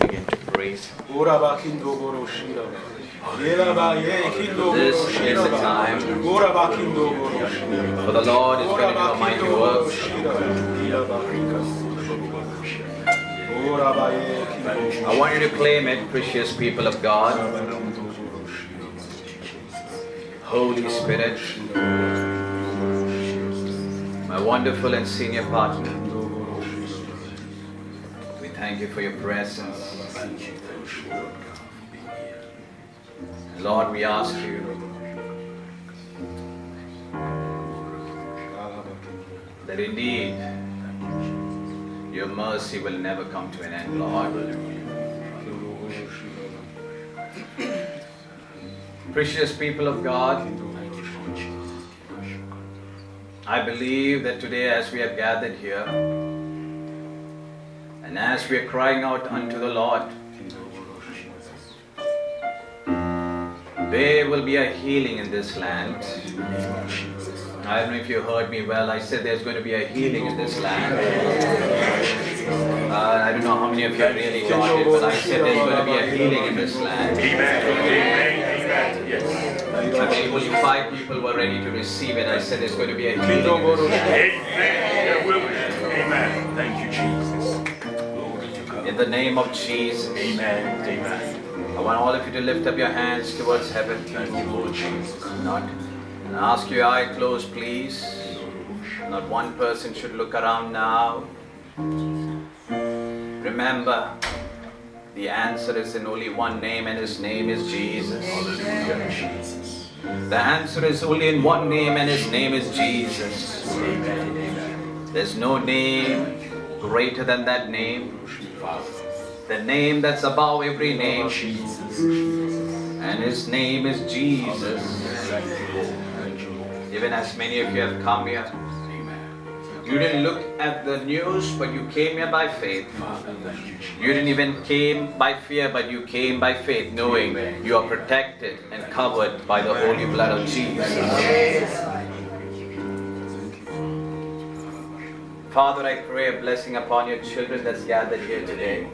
Begin to praise. This is the time. For the Lord is going to do a mighty work. I want you to claim it, precious people of God. Holy Spirit, my wonderful and senior partner, we thank you for your presence. Lord, we ask you that indeed your mercy will never come to an end, Lord. Precious people of God, I believe that today, as we have gathered here, and as we are crying out unto the Lord, there will be a healing in this land. I don't know if you heard me well. I said there's going to be a healing in this land. Uh, I don't know how many of you really got it, but I said there's going to be a healing in this land. Amen. Amen. Amen. Yes. I believe only five people were ready to receive it. I said there's going to be a healing in this land. Amen. Amen. Thank you, Jesus. In the name of Jesus. Amen. Amen. I want all of you to lift up your hands towards heaven. Thank you, Lord Jesus. Not and ask your eye closed, please. Not one person should look around now. Remember, the answer is in only one name, and his name is Jesus. Hallelujah, Jesus. The answer is only in one name, and his name is Jesus. Amen. There's no name greater than that name. The name that's above every name, Jesus. and his name is Jesus. Even as many of you have come here, you didn't look at the news, but you came here by faith. You didn't even came by fear, but you came by faith, knowing you are protected and covered by the holy blood of Jesus. Father, I pray a blessing upon your children that's gathered here today.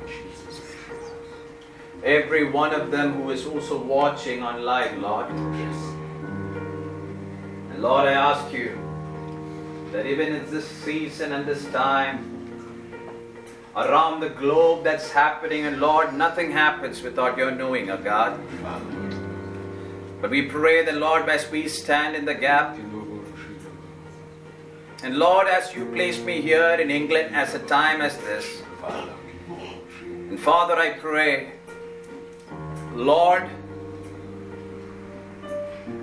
Every one of them who is also watching on live, Lord. And Lord, I ask you that even in this season and this time, around the globe that's happening, and Lord, nothing happens without your knowing, oh God. But we pray that, Lord, as we stand in the gap, and Lord, as you placed me here in England as a time as this, and Father, I pray, Lord,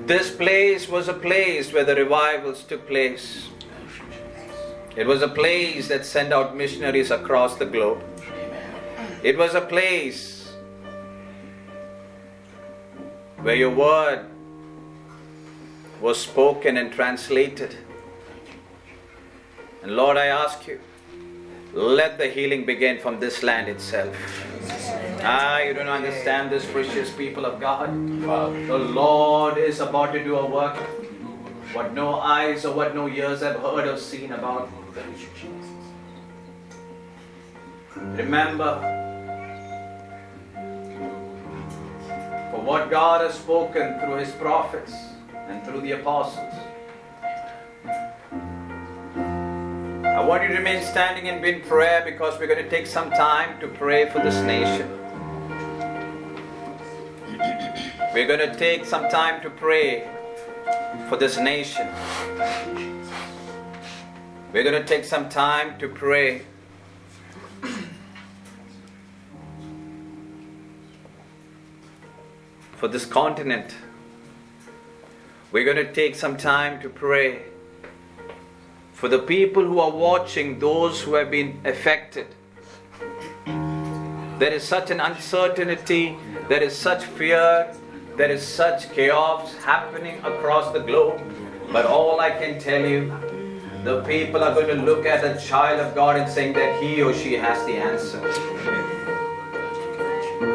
this place was a place where the revivals took place. It was a place that sent out missionaries across the globe. It was a place where your word was spoken and translated. And Lord, I ask you, let the healing begin from this land itself. Ah, you don't understand this, precious people of God. The Lord is about to do a work what no eyes or what no ears have heard or seen about. Remember, for what God has spoken through His prophets and through the apostles. I want you to remain standing and be in prayer because we're going to take some time to pray for this nation. We're going to take some time to pray for this nation. We're going to take some time to pray for this continent. We're going to take some time to pray for the people who are watching, those who have been affected. There is such an uncertainty, there is such fear, there is such chaos happening across the globe. But all I can tell you, the people are going to look at a child of God and saying that he or she has the answer.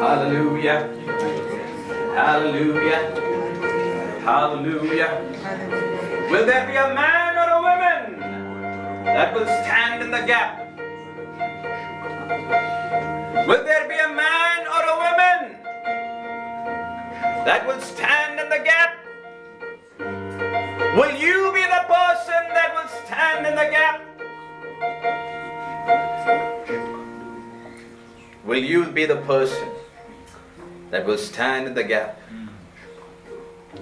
Hallelujah. Hallelujah. Hallelujah. Will there be a man that will stand in the gap? Will there be a man or a woman that will stand in the gap? Will you be the person that will stand in the gap? Will you be the person that will stand in the gap?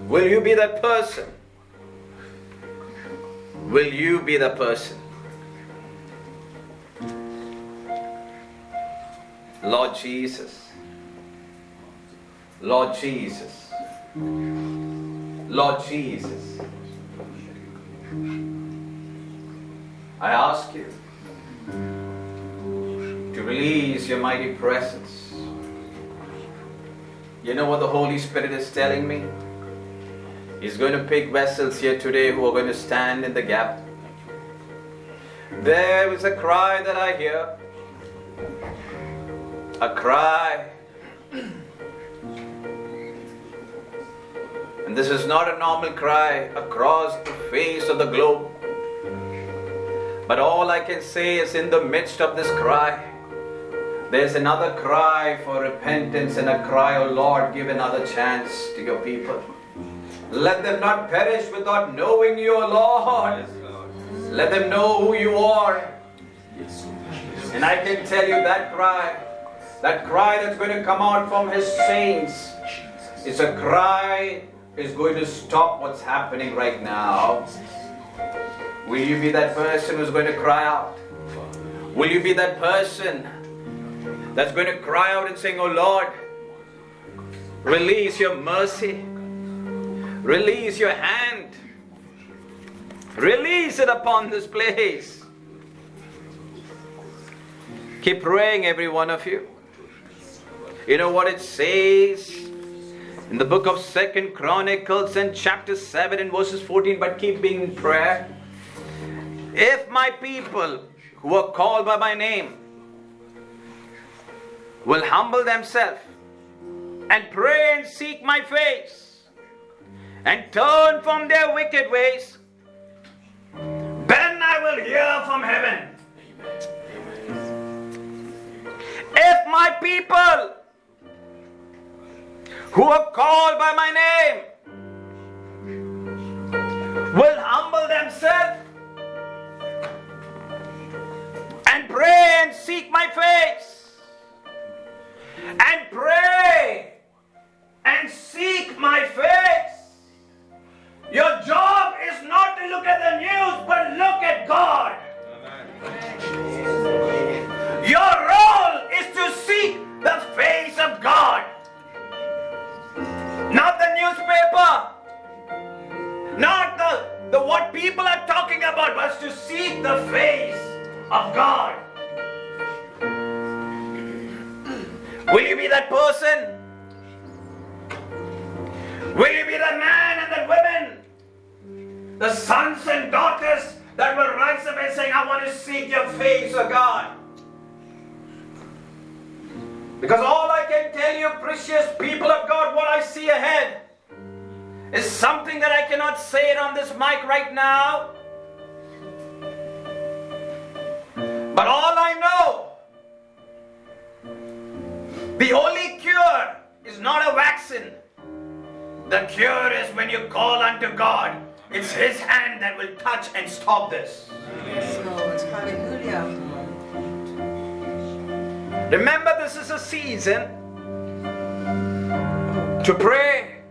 Will you be that person? Will you be the person? Lord Jesus. Lord Jesus. Lord Jesus. I ask you to release your mighty presence. You know what the Holy Spirit is telling me? He's going to pick vessels here today who are going to stand in the gap. There is a cry that I hear. A cry. And this is not a normal cry across the face of the globe. But all I can say is in the midst of this cry, there's another cry for repentance and a cry, oh Lord, give another chance to your people. Let them not perish without knowing you, O Lord. Let them know who you are. And I can tell you that cry, that cry that's going to come out from his saints, is a cry is going to stop what's happening right now. Will you be that person who's going to cry out? Will you be that person that's going to cry out and saying, Oh Lord, release your mercy, release your hand, release it upon this place. Keep praying, every one of you. You know what it says in the book of Second Chronicles and chapter 7 and verses 14, but keep being in prayer. If my people who are called by my name will humble themselves and pray and seek my face and turn from their wicked ways, then I will hear from heaven. If my people who are called by my name will humble themselves and pray and seek my face and pray and seek my face. Your job is not to look at the news, but look at God. Your role is to seek the face of God, not the newspaper, not the, the what people are talking about, but to seek the face of God. Will you be that person? Will you be the man and the women, the sons and daughters that will rise up and say, I want to seek your face, O God? Because all I can tell you, precious people of God, what I see ahead is something that I cannot say it on this mic right now. But all I know, the only cure is not a vaccine. The cure is when you call unto God. It's His hand that will touch and stop this. Yes, Lord. Hallelujah. Remember, this is a season to pray,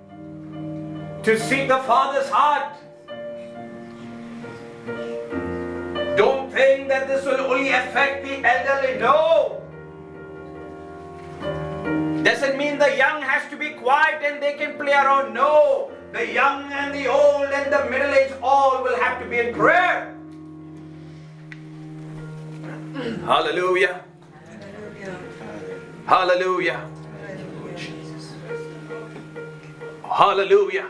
to seek the Father's heart. Don't think that this will only affect the elderly. No. Doesn't mean the young has to be quiet and they can play around. No. The young and the old and the middle aged all will have to be in prayer. Hallelujah. Hallelujah. Hallelujah.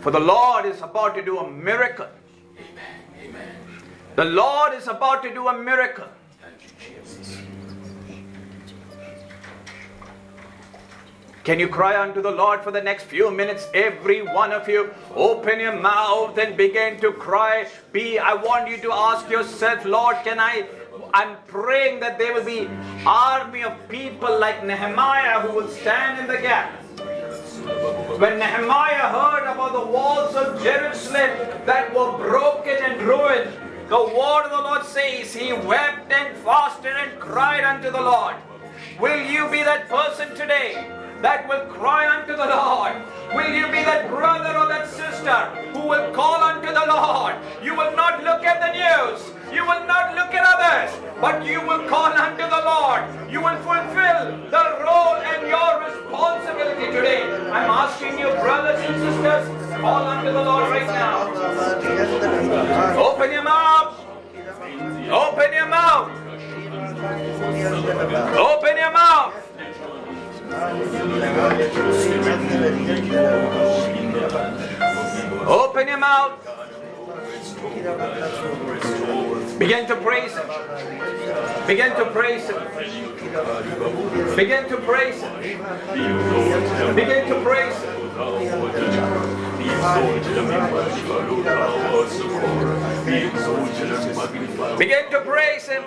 For the Lord is about to do a miracle. The Lord is about to do a miracle. Can you cry unto the Lord for the next few minutes? Every one of you, open your mouth and begin to cry. Be, I want you to ask yourself, Lord, can I? I'm praying that there will be army of people like Nehemiah who will stand in the gap. When Nehemiah heard about the walls of Jerusalem that were broken and ruined, the word of the Lord says he wept and fasted and cried unto the Lord. Will you be that person today? that will cry unto the Lord? Will you be that brother or that sister who will call unto the Lord? You will not look at the news. You will not look at others, but you will call unto the Lord. You will fulfill the role and your responsibility today. I'm asking you, brothers and sisters, call unto the Lord right now. Open your mouth. Open your mouth. Open your mouth. Open your mouth. Begin to praise Him. Begin to praise Him. Begin to praise Him. Begin to praise Him. Begin to praise Him.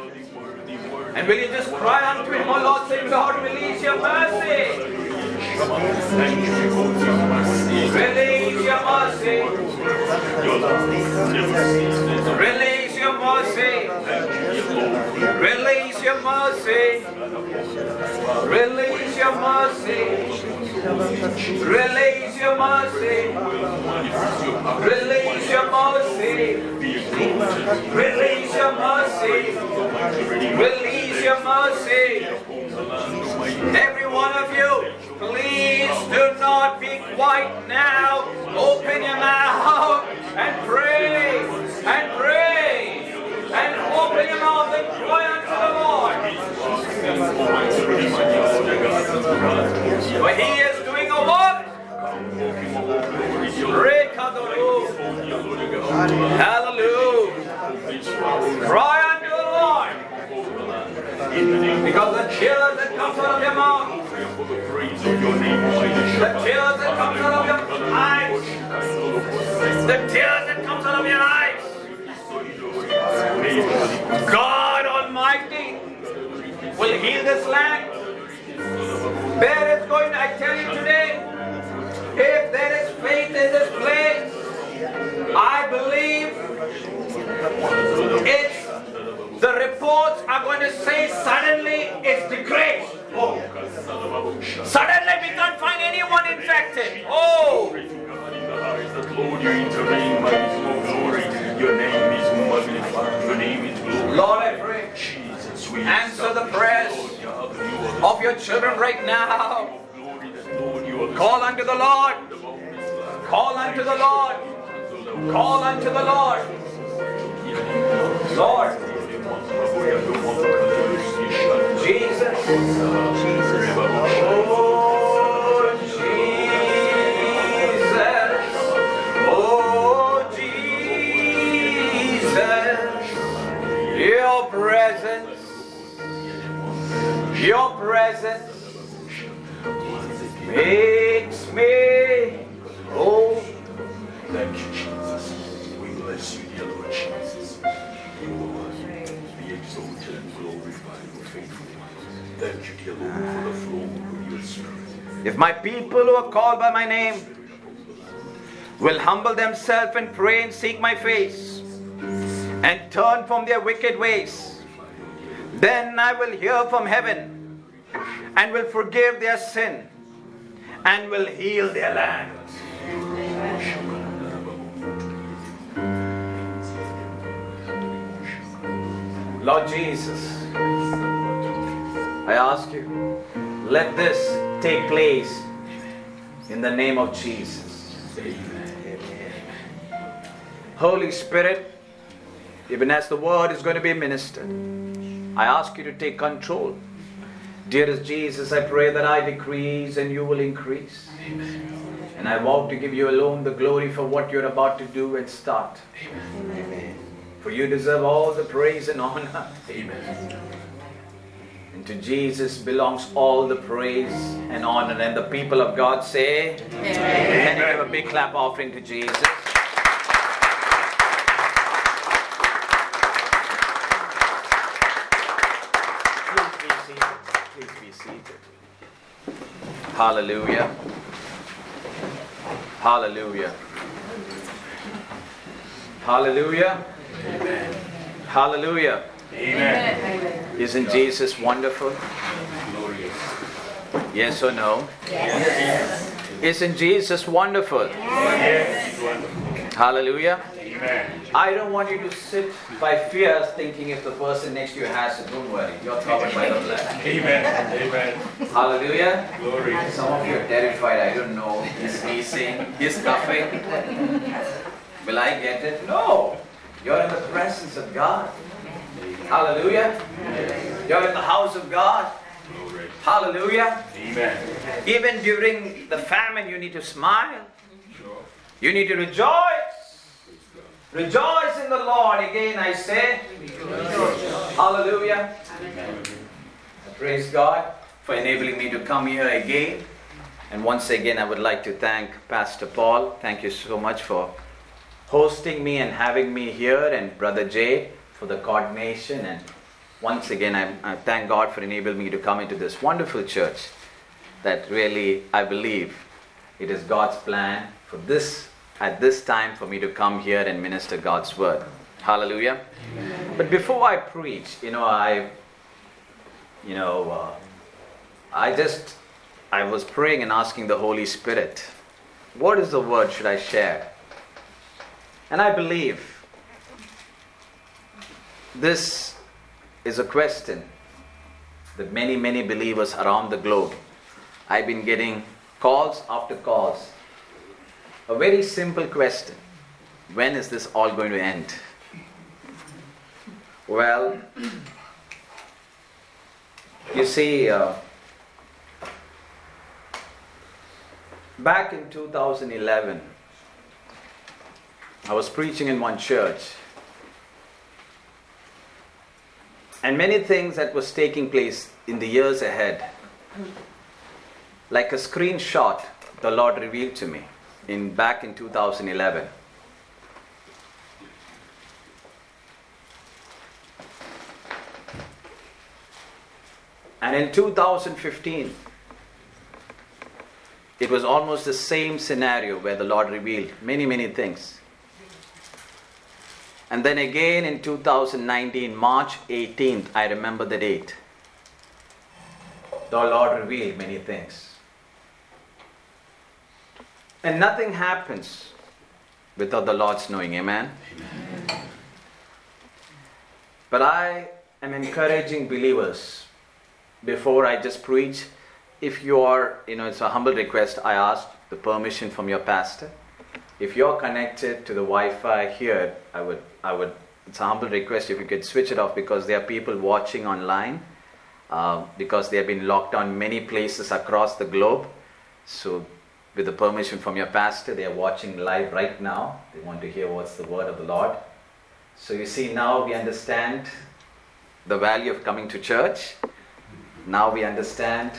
And will you just cry unto Him, oh Lord, say, Lord, release your mercy. Release your mercy. Release your mercy. Release your mercy. Release your mercy. Release your mercy. Release your mercy. Release your mercy. Release your mercy. Every one of you, please do not be quiet now. Open your mouth and pray and pray and open your mouth and cry unto the Lord. For He is doing a work. Hallelujah. Cry unto the Lord. Because the tears that comes out of your mouth, the tears that comes out of your eyes, the tears that comes out of your eyes, God Almighty will heal this land. There is going, I tell you today, if there is faith in this place, I believe it's the reports are going to say suddenly it's decreased. Oh. Suddenly we can't find anyone infected. Oh. Lord, you glory. Your name is magnified. Your name is. Lord, I pray. Answer the prayers of your children right now. Call unto the Lord. Call unto the Lord. Call unto the Lord. Lord. Oh, oh, Your. Oh, presence. Your presence makes me whole. Thank you, Jesus. We bless you, dear Lord Jesus. If my people who are called by my name will humble themselves and pray and seek my face and turn from their wicked ways, then I will hear from heaven and will forgive their sin and will heal their land. Lord Jesus, I ask you, let this take place in the name of Jesus. Holy Spirit, even as the word is going to be ministered, I ask you to take control. Dearest Jesus, I pray that I decrease and you will increase. And I vow to give you alone the glory for what you're about to do and start. For you deserve all the praise and honor. Amen. And to Jesus belongs all the praise and honor. And the people of God say, Amen. Can you give a big clap offering to Jesus? Please be seated. Please be seated. Hallelujah. Hallelujah. Hallelujah. Hallelujah. Amen. Isn't Jesus wonderful? Glorious. Yes or no? Yes. Isn't Jesus wonderful? Yes. Hallelujah. Amen. I don't want you to sit by fears thinking if the person next to you has it. Don't worry. You're covered by the blood. Amen. Amen. Hallelujah. Glory. Some of you are terrified. I don't know. He's sneezing. He's coughing. Will I get it? No. You're in the presence of God. Hallelujah. You're in the house of God. Glory. Hallelujah. Amen. Even during the famine, you need to smile. Sure. You need to rejoice. Rejoice in the Lord. Again, I say, Hallelujah. I praise God for enabling me to come here again. And once again, I would like to thank Pastor Paul. Thank you so much for hosting me and having me here, and Brother Jay for the coordination. And once again, I, I thank God for enabling me to come into this wonderful church that really I believe it is God's plan for this at this time for me to come here and minister God's word. Hallelujah. But before I preach, you know, I, you know, uh, I just, I was praying and asking the Holy Spirit, what is the word should I share? And I believe this is a question that many, many believers around the globe, I've been getting calls after calls. A very simple question When is this all going to end? Well, you see, uh, back in 2011, I was preaching in one church. And many things that was taking place in the years ahead, like a screenshot, the Lord revealed to me in back in 2011. And in 2015, it was almost the same scenario where the Lord revealed many, many things. And then again in 2019, March 18th, I remember the date. The Lord revealed many things. And nothing happens without the Lord's knowing. Amen? But I am encouraging believers before I just preach. If you are, you know, it's a humble request, I ask the permission from your pastor. If you're connected to the Wi Fi here, I would, I would, it's a humble request if you could switch it off because there are people watching online uh, because they have been locked down many places across the globe. So, with the permission from your pastor, they are watching live right now. They want to hear what's the word of the Lord. So, you see, now we understand the value of coming to church. Now we understand,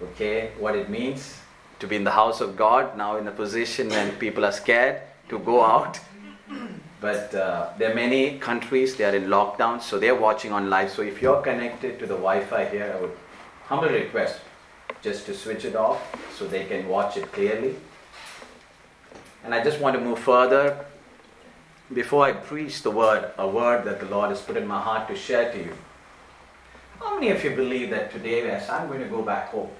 okay, what it means to be in the house of God. Now in a position when people are scared to go out. But uh, there are many countries they are in lockdown, so they are watching on live. So if you're connected to the Wi-Fi here, I would humbly request just to switch it off so they can watch it clearly. And I just want to move further. Before I preach the word, a word that the Lord has put in my heart to share to you. How many of you believe that today, as I'm going to go back home,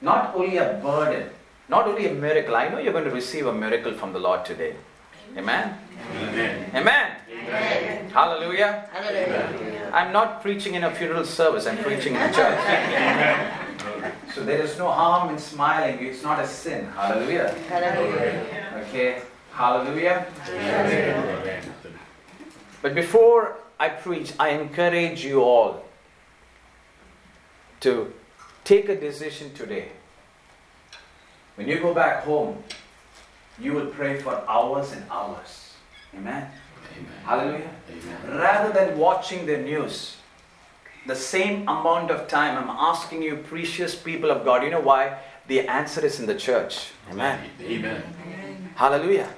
not only a burden, not only a miracle, I know you're going to receive a miracle from the Lord today. Amen? Amen. Amen. Amen. Hallelujah. Hallelujah. I'm not preaching in a funeral service, I'm preaching in a church. So there is no harm in smiling, it's not a sin. Hallelujah. Hallelujah. Okay? Hallelujah. Amen. But before I preach, I encourage you all to take a decision today. When you go back home, you will pray for hours and hours. Amen. Hallelujah. Amen. Rather than watching the news, the same amount of time, I'm asking you, precious people of God. You know why? The answer is in the church. Amen. Amen. Hallelujah.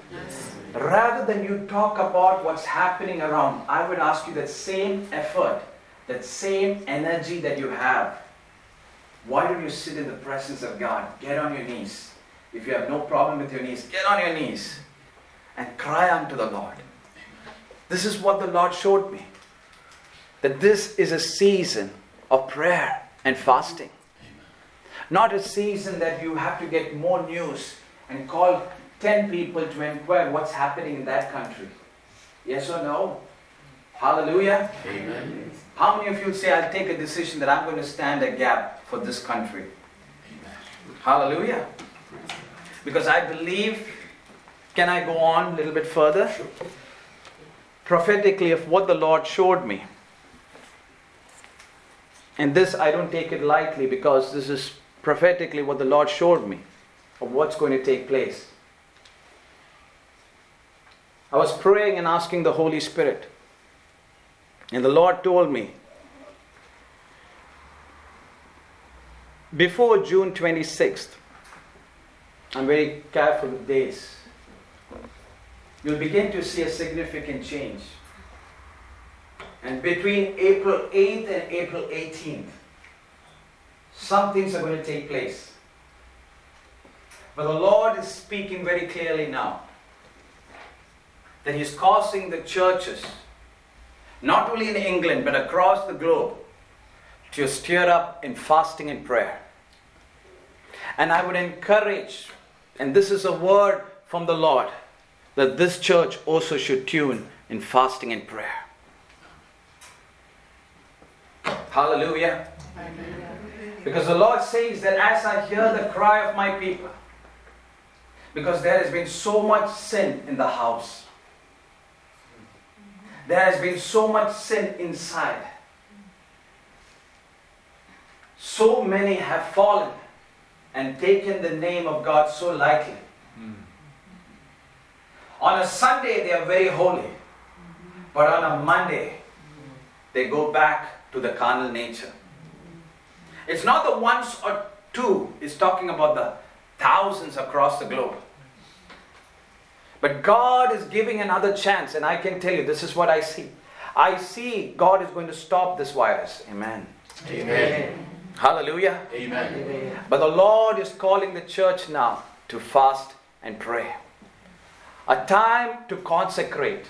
Rather than you talk about what's happening around, I would ask you that same effort, that same energy that you have. Why don't you sit in the presence of God? Get on your knees. If you have no problem with your knees, get on your knees and cry unto the Lord. This is what the Lord showed me. That this is a season of prayer and fasting. Not a season that you have to get more news and call 10 people to inquire what's happening in that country. Yes or no? Hallelujah. Amen. How many of you would say, I'll take a decision that I'm going to stand a gap for this country? Hallelujah. Because I believe, can I go on a little bit further? Prophetically, of what the Lord showed me. And this, I don't take it lightly because this is prophetically what the Lord showed me of what's going to take place. I was praying and asking the Holy Spirit. And the Lord told me before June 26th, I'm very careful with days, you'll begin to see a significant change. And between April 8th and April 18th, some things are going to take place. But the Lord is speaking very clearly now that He's causing the churches, not only in England but across the globe, to stir up in fasting and prayer. And I would encourage, and this is a word from the Lord, that this church also should tune in fasting and prayer. Hallelujah. Because the Lord says that as I hear the cry of my people, because there has been so much sin in the house, there has been so much sin inside. So many have fallen and taken the name of God so lightly. Hmm. On a Sunday, they are very holy, but on a Monday, they go back to the carnal nature. It's not the ones or two, it's talking about the thousands across the globe. But God is giving another chance, and I can tell you this is what I see. I see God is going to stop this virus. Amen. Amen. Hallelujah. Amen. But the Lord is calling the church now to fast and pray. A time to consecrate.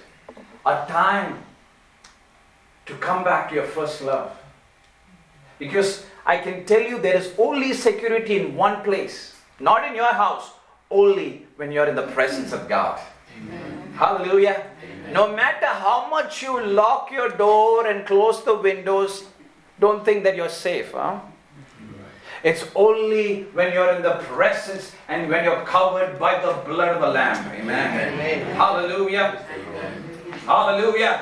A time to come back to your first love. Because I can tell you there is only security in one place, not in your house, only when you're in the presence of God. Hallelujah. No matter how much you lock your door and close the windows, don't think that you're safe. Huh? It's only when you're in the presence and when you're covered by the blood of the Lamb. Amen. Hallelujah. Hallelujah.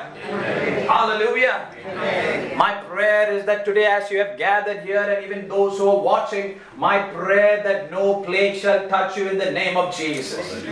Hallelujah. My prayer is that today, as you have gathered here, and even those who are watching, my prayer that no plague shall touch you in the name of Jesus.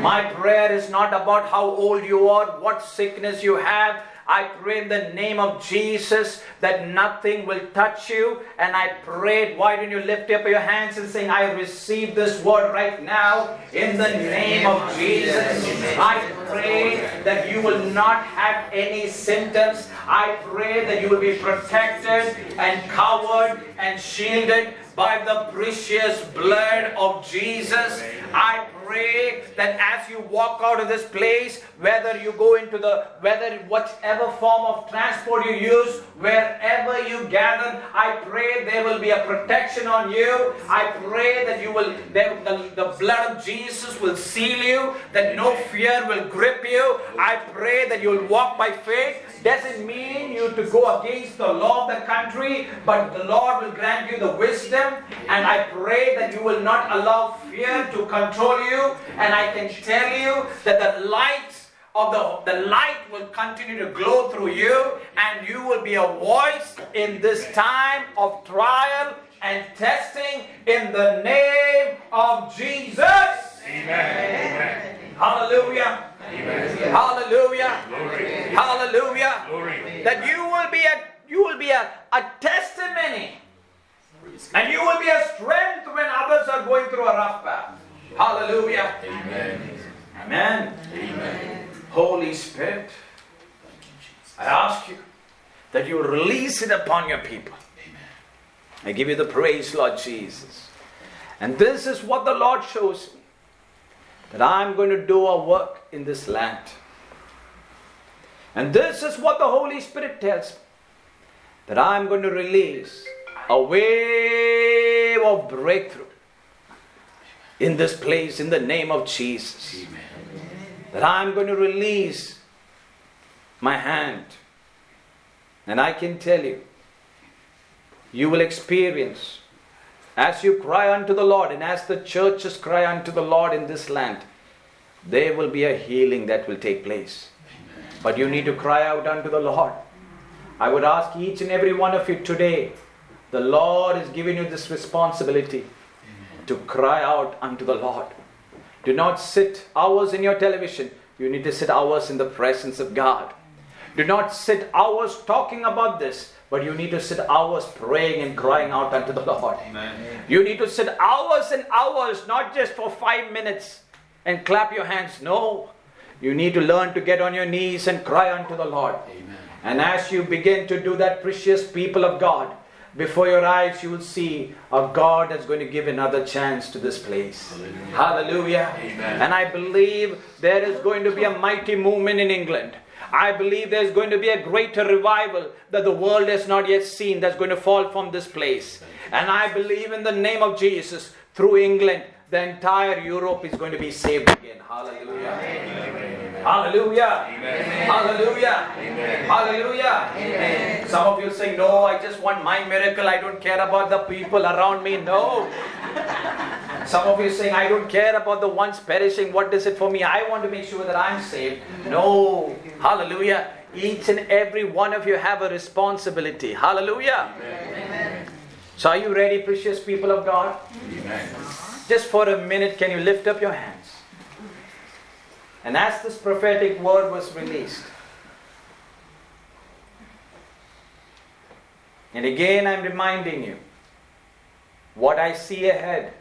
My prayer is not about how old you are, what sickness you have. I pray in the name of Jesus that nothing will touch you. And I prayed, why don't you lift up your hands and say, I receive this word right now in the name of Jesus. I pray that you will not have any symptoms. I pray that you will be protected and covered and shielded by the precious blood of Jesus. I pray that as you walk out of this place, whether you go into the, whether whatever form of transport you use, wherever you gather, I pray there will be a protection on you. I pray that you will, that the, the blood of Jesus will seal you, that no fear will grip you. I pray that you will walk by faith. Doesn't mean you to go against the law of the country, but the Lord will grant you the wisdom. And I pray that you will not allow fear to control you. And I can tell you that the light of the, the light will continue to glow through you, and you will be a voice in this time of trial and testing in the name of Jesus. Amen. Hallelujah. Amen. Hallelujah. Glory. Hallelujah. Glory. That you will be a you will be a, a testimony. And you will be a strength when others are going through a rough path. Hallelujah. Amen. Amen. Amen. Holy Spirit, I ask you that you release it upon your people. I give you the praise, Lord Jesus. And this is what the Lord shows me that I'm going to do a work in this land. And this is what the Holy Spirit tells me that I'm going to release a wave of breakthrough in this place in the name of Jesus. Amen. That I'm going to release my hand. And I can tell you, you will experience as you cry unto the Lord and as the churches cry unto the Lord in this land, there will be a healing that will take place. But you need to cry out unto the Lord. I would ask each and every one of you today, the Lord is giving you this responsibility to cry out unto the Lord. Do not sit hours in your television. You need to sit hours in the presence of God. Do not sit hours talking about this, but you need to sit hours praying and crying out unto the Lord. You need to sit hours and hours, not just for five minutes and clap your hands. No. You need to learn to get on your knees and cry unto the Lord. Amen. And as you begin to do that, precious people of God, before your eyes you will see a God that's going to give another chance to this place. Hallelujah. Amen. And I believe there is going to be a mighty movement in England. I believe there's going to be a greater revival that the world has not yet seen that's going to fall from this place. And I believe in the name of Jesus, through England, the entire Europe is going to be saved again. Hallelujah. Hallelujah. Hallelujah. Hallelujah. Some of you say, No, I just want my miracle. I don't care about the people around me. No. Some of you saying, I don't care about the ones perishing. What is it for me? I want to make sure that I'm saved. No. Hallelujah. Each and every one of you have a responsibility. Hallelujah. So, are you ready, precious people of God? Amen. Just for a minute, can you lift up your hands? And as this prophetic word was released, and again I'm reminding you what I see ahead.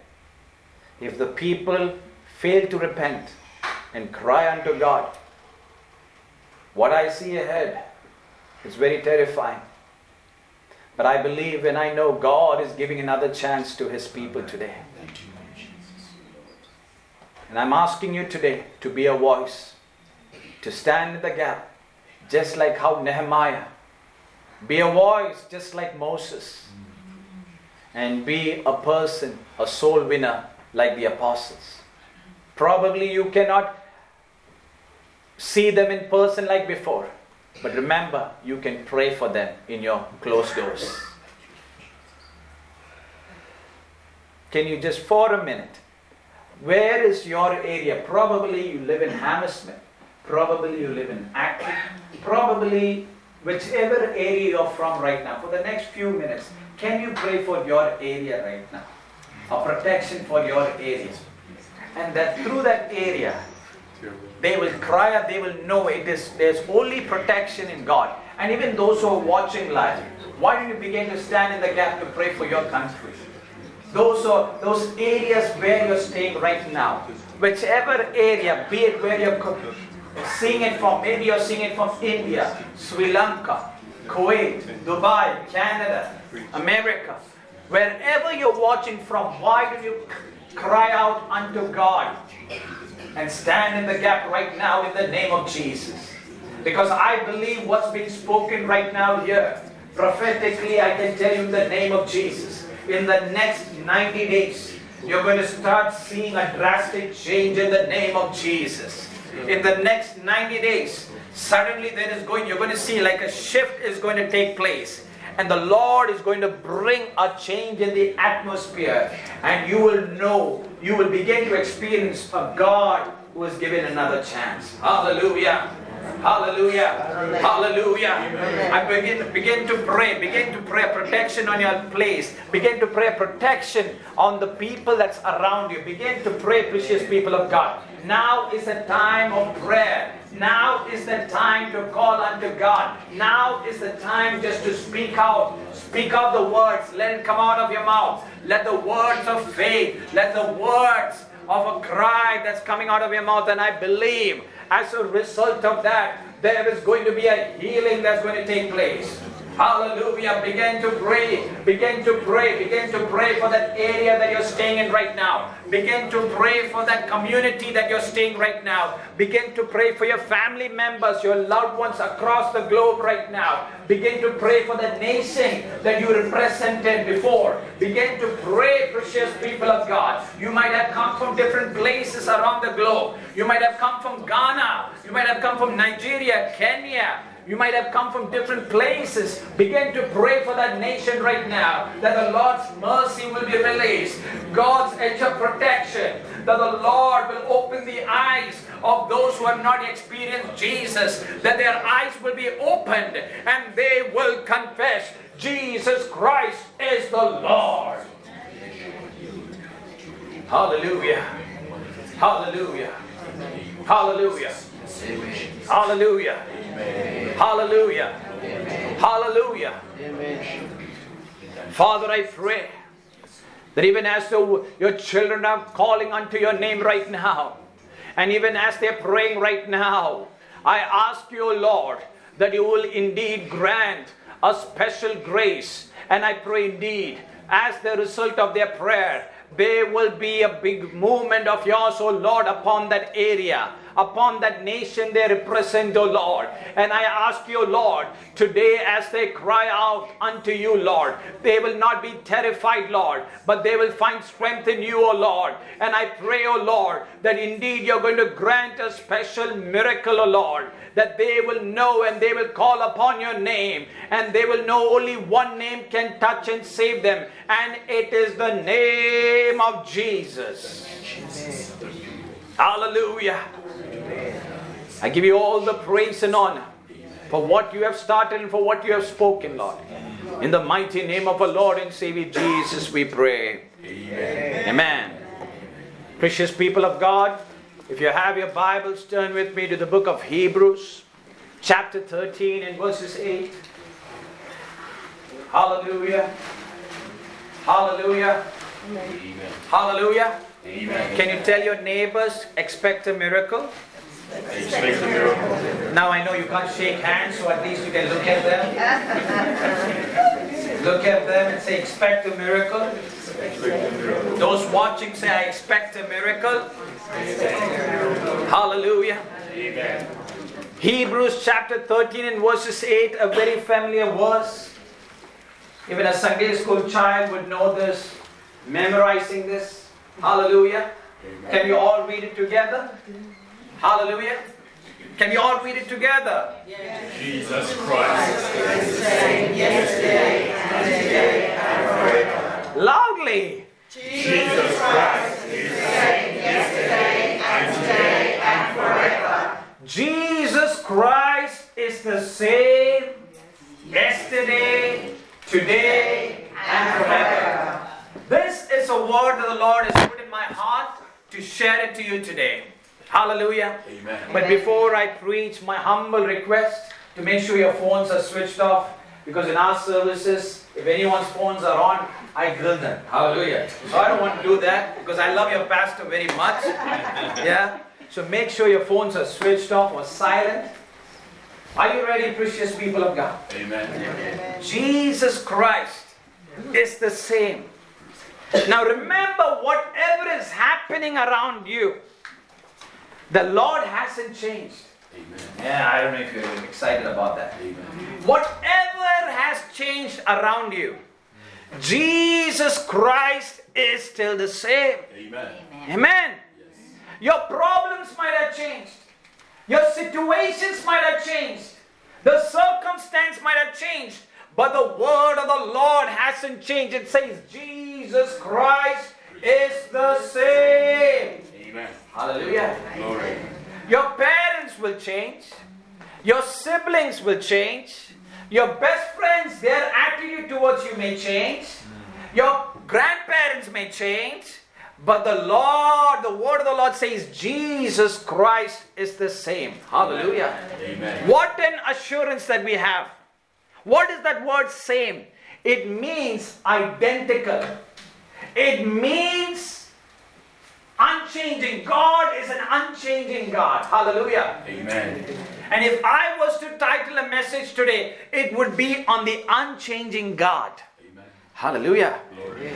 If the people fail to repent and cry unto God, what I see ahead is very terrifying. But I believe and I know God is giving another chance to His people today. Thank you, Lord Jesus. And I'm asking you today to be a voice, to stand in the gap, just like how Nehemiah. Be a voice, just like Moses. And be a person, a soul winner, like the apostles. Probably you cannot see them in person like before. But remember, you can pray for them in your closed doors. Can you just for a minute? Where is your area? Probably you live in Hammersmith. Probably you live in Acton. Probably whichever area you're from right now. For the next few minutes, can you pray for your area right now? A protection for your area. And that through that area, they will cry out, they will know it is there's only protection in God. And even those who are watching live, why don't you begin to stand in the gap to pray for your country? Those are those areas where you're staying right now. Whichever area, be it where you're it from, maybe you're seeing it from India, Sri Lanka, Kuwait, Dubai, Canada, America. Wherever you're watching from, why don't you cry out unto God and stand in the gap right now in the name of Jesus? Because I believe what's being spoken right now here, prophetically, I can tell you the name of Jesus, in the next 90 days, you're going to start seeing a drastic change in the name of Jesus. In the next 90 days, suddenly there is going, you're going to see like a shift is going to take place. And the Lord is going to bring a change in the atmosphere. And you will know, you will begin to experience a God who is given another chance. Hallelujah. Hallelujah. Hallelujah. I begin begin to pray. Begin to pray protection on your place. Begin to pray protection on the people that's around you. Begin to pray, precious people of God. Now is the time of prayer. Now is the time to call unto God. Now is the time just to speak out. Speak out the words. Let it come out of your mouth. Let the words of faith, let the words of a cry that's coming out of your mouth. And I believe as a result of that, there is going to be a healing that's going to take place. Hallelujah. Begin to pray. Begin to pray. Begin to pray for that area that you're staying in right now. Begin to pray for that community that you're staying right now. Begin to pray for your family members, your loved ones across the globe right now. Begin to pray for the nation that you represented before. Begin to pray, precious people of God. You might have come from different places around the globe. You might have come from Ghana. You might have come from Nigeria, Kenya, you might have come from different places. Begin to pray for that nation right now that the Lord's mercy will be released, God's edge of protection, that the Lord will open the eyes of those who have not experienced Jesus, that their eyes will be opened and they will confess Jesus Christ is the Lord. Hallelujah. Hallelujah. Hallelujah. Hallelujah. Hallelujah. Hallelujah. Father, I pray that even as the, your children are calling unto your name right now, and even as they're praying right now, I ask you, Lord, that you will indeed grant a special grace. And I pray indeed, as the result of their prayer, there will be a big movement of yours, O Lord, upon that area upon that nation they represent, O Lord. And I ask you, Lord, today as they cry out unto you, Lord, they will not be terrified, Lord, but they will find strength in you, O Lord. And I pray, O Lord, that indeed you're going to grant a special miracle, O Lord, that they will know and they will call upon your name, and they will know only one name can touch and save them, and it is the name of Jesus. Hallelujah. I give you all the praise and honor for what you have started and for what you have spoken, Lord. In the mighty name of our Lord and Savior Jesus, we pray. Amen. Amen. Precious people of God, if you have your Bibles, turn with me to the book of Hebrews, chapter 13 and verses 8. Hallelujah. Hallelujah. Amen. Hallelujah. Amen. Can you tell your neighbors, expect a miracle? Now I know you can't shake hands, so at least you can look at them. look at them and say, expect a miracle. Those watching say, I expect a miracle. Hallelujah. Amen. Hebrews chapter 13 and verses 8, a very familiar verse. Even a Sunday school child would know this, memorizing this. Hallelujah. Can you all read it together? Hallelujah. Can you all read it together? Yes. Jesus Christ is the same yesterday and today and forever. Loudly. Jesus Christ is the same yesterday and today and forever. Jesus Christ is the same yesterday, today, and forever. This is a word that the Lord has put in my heart to share it to you today. Hallelujah. Amen. But before I preach, my humble request to make sure your phones are switched off because in our services, if anyone's phones are on, I grill them. Hallelujah. So I don't want to do that because I love your pastor very much. Yeah. So make sure your phones are switched off or silent. Are you ready, precious people of God? Amen. Amen. Jesus Christ is the same. Now remember, whatever is happening around you, the Lord hasn't changed. Amen. Yeah, I don't know if you're excited about that. Amen. Whatever has changed around you, mm. Jesus Christ is still the same. Amen. Amen. Yes. Your problems might have changed. Your situations might have changed. The circumstance might have changed. But the word of the Lord hasn't changed. It says Jesus Christ is the same. Amen. Hallelujah. Glory. Your parents will change. Your siblings will change. Your best friends, their attitude towards you may change. Your grandparents may change. But the Lord, the word of the Lord says, Jesus Christ is the same. Hallelujah. Amen. What an assurance that we have. What is that word same? It means identical. It means unchanging. God is an unchanging God. Hallelujah. Amen. And if I was to title a message today, it would be on the unchanging God. Amen. Hallelujah. Glory.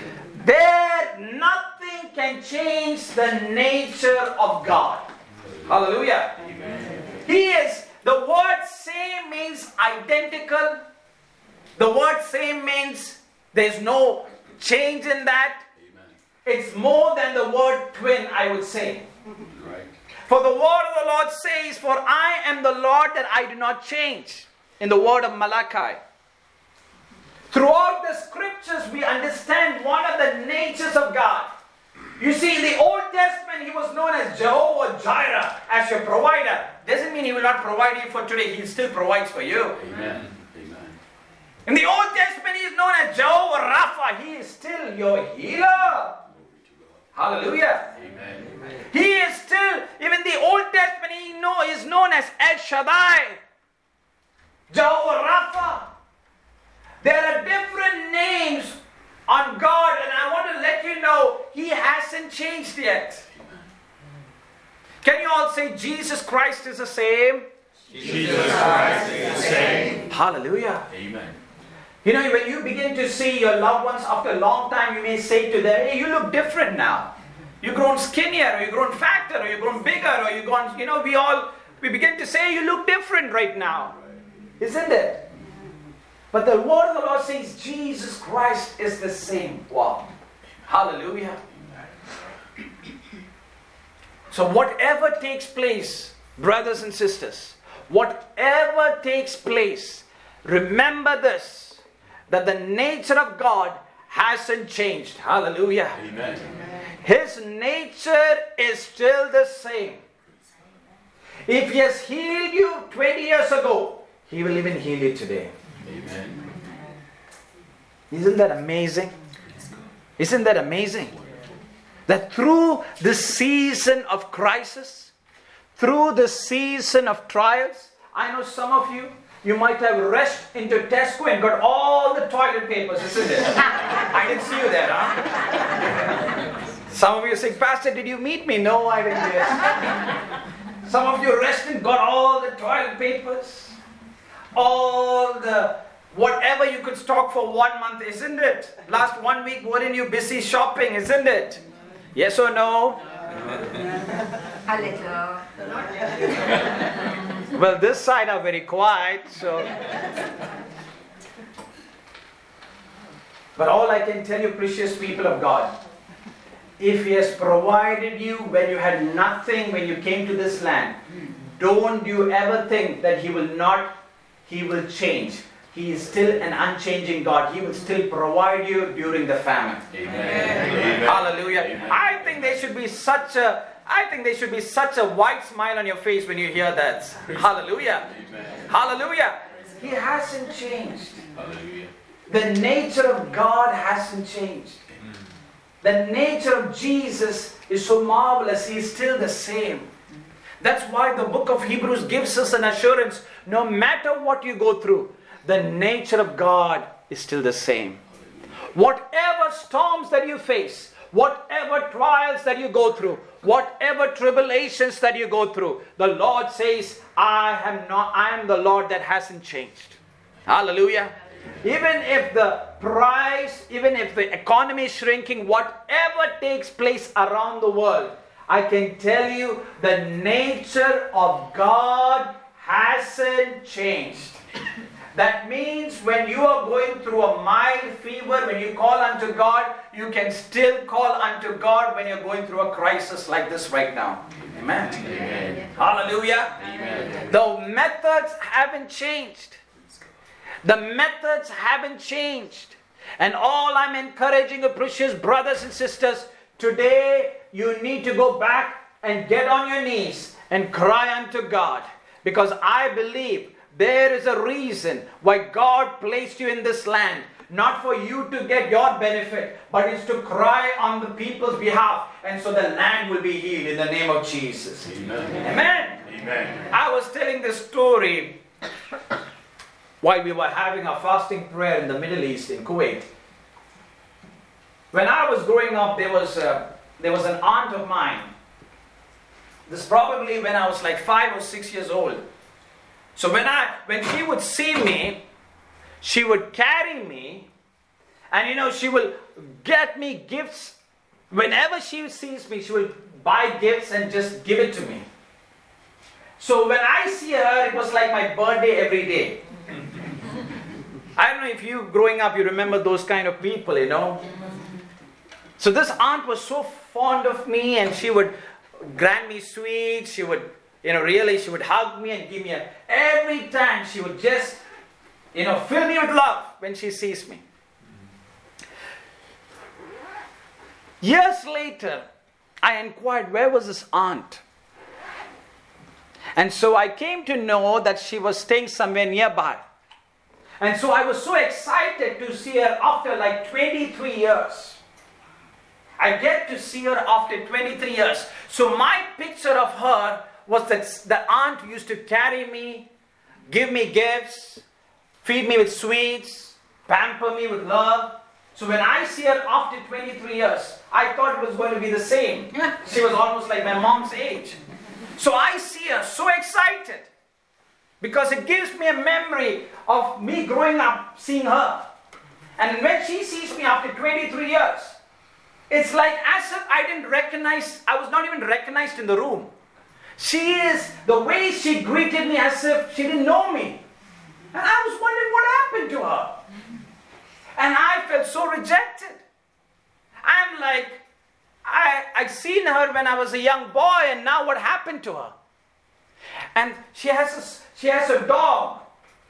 There, nothing can change the nature of God. Hallelujah. Amen. He is, the word same means identical. The word same means there's no change in that. Amen. It's more than the word twin, I would say. Right. For the word of the Lord says, For I am the Lord that I do not change. In the word of Malachi. Throughout the scriptures, we understand one of the natures of God. You see, in the Old Testament, he was known as Jehovah Jireh, as your provider. Doesn't mean he will not provide you for today, he still provides for you. Amen. Amen. In the Old Testament, he is known as Jehovah Rapha, he is still your healer. Glory to God. Hallelujah. Amen. He is still, even the Old Testament, he know, is known as El Shaddai, Jehovah Rapha. There are different names on God, and I want to let you know he hasn't changed yet. Can you all say Jesus Christ is the same? Jesus Christ is the same. Hallelujah. Amen. You know, when you begin to see your loved ones after a long time, you may say to them, hey, you look different now. You've grown skinnier, or you've grown fatter, or you've grown bigger, or you've gone, you know, we all, we begin to say, you look different right now. Isn't it? But the word of the Lord says, Jesus Christ is the same. Wow. Hallelujah. So, whatever takes place, brothers and sisters, whatever takes place, remember this that the nature of God hasn't changed. Hallelujah. Amen. His nature is still the same. If He has healed you 20 years ago, He will even heal you today. Amen. Isn't that amazing? Isn't that amazing? That through the season of crisis, through the season of trials, I know some of you, you might have rushed into Tesco and got all the toilet papers, isn't it? I didn't see you there, huh? Some of you say, Pastor, did you meet me? No, I didn't. Yes. Some of you rushed and got all the toilet papers, all the whatever you could stock for one month, isn't it? Last one week, weren't you busy shopping, isn't it? Yes or no? A little. Well, this side are very quiet, so. But all I can tell you, precious people of God, if He has provided you when you had nothing when you came to this land, don't you ever think that He will not, He will change. He is still an unchanging God. He will still provide you during the famine. Amen. Hallelujah. Amen. I think there should be such a I think there should be such a wide smile on your face when you hear that. Hallelujah. Amen. Hallelujah. He hasn't changed. Hallelujah. The nature of God hasn't changed. The nature of Jesus is so marvelous. He is still the same. That's why the book of Hebrews gives us an assurance no matter what you go through, the nature of God is still the same. Whatever storms that you face, whatever trials that you go through, whatever tribulations that you go through, the Lord says, I am not I am the Lord that hasn't changed. Hallelujah. Even if the price, even if the economy is shrinking, whatever takes place around the world, I can tell you the nature of God hasn't changed. That means when you are going through a mild fever, when you call unto God, you can still call unto God when you're going through a crisis like this right now. Amen. Amen. Hallelujah. Amen. The methods haven't changed. The methods haven't changed. And all I'm encouraging you, precious brothers and sisters, today you need to go back and get on your knees and cry unto God. Because I believe there is a reason why God placed you in this land. Not for you to get your benefit, but it's to cry on the people's behalf. And so the land will be healed in the name of Jesus. Amen. Amen. Amen. I was telling this story while we were having a fasting prayer in the Middle East in Kuwait. When I was growing up, there was a, there was an aunt of mine. This probably when I was like five or six years old. So when I when she would see me, she would carry me, and you know she will get me gifts. Whenever she sees me, she will buy gifts and just give it to me. So when I see her, it was like my birthday every day. I don't know if you, growing up, you remember those kind of people, you know. So this aunt was so fond of me, and she would grant me sweets. She would, you know, really, she would hug me and give me a. Every time she would just, you know, fill me with love when she sees me. Years later, I inquired where was this aunt. And so I came to know that she was staying somewhere nearby. And so I was so excited to see her after like 23 years. I get to see her after 23 years. So my picture of her was that the aunt used to carry me, give me gifts, feed me with sweets, pamper me with love. So when I see her after 23 years, I thought it was going to be the same. She was almost like my mom's age. So I see her so excited because it gives me a memory of me growing up seeing her. And when she sees me after 23 years, it's like as if I didn't recognize, I was not even recognized in the room. She is the way she greeted me as if she didn't know me. And I was wondering what happened to her. And I felt so rejected. I'm like, I, I seen her when I was a young boy, and now what happened to her? And she has a, she has a dog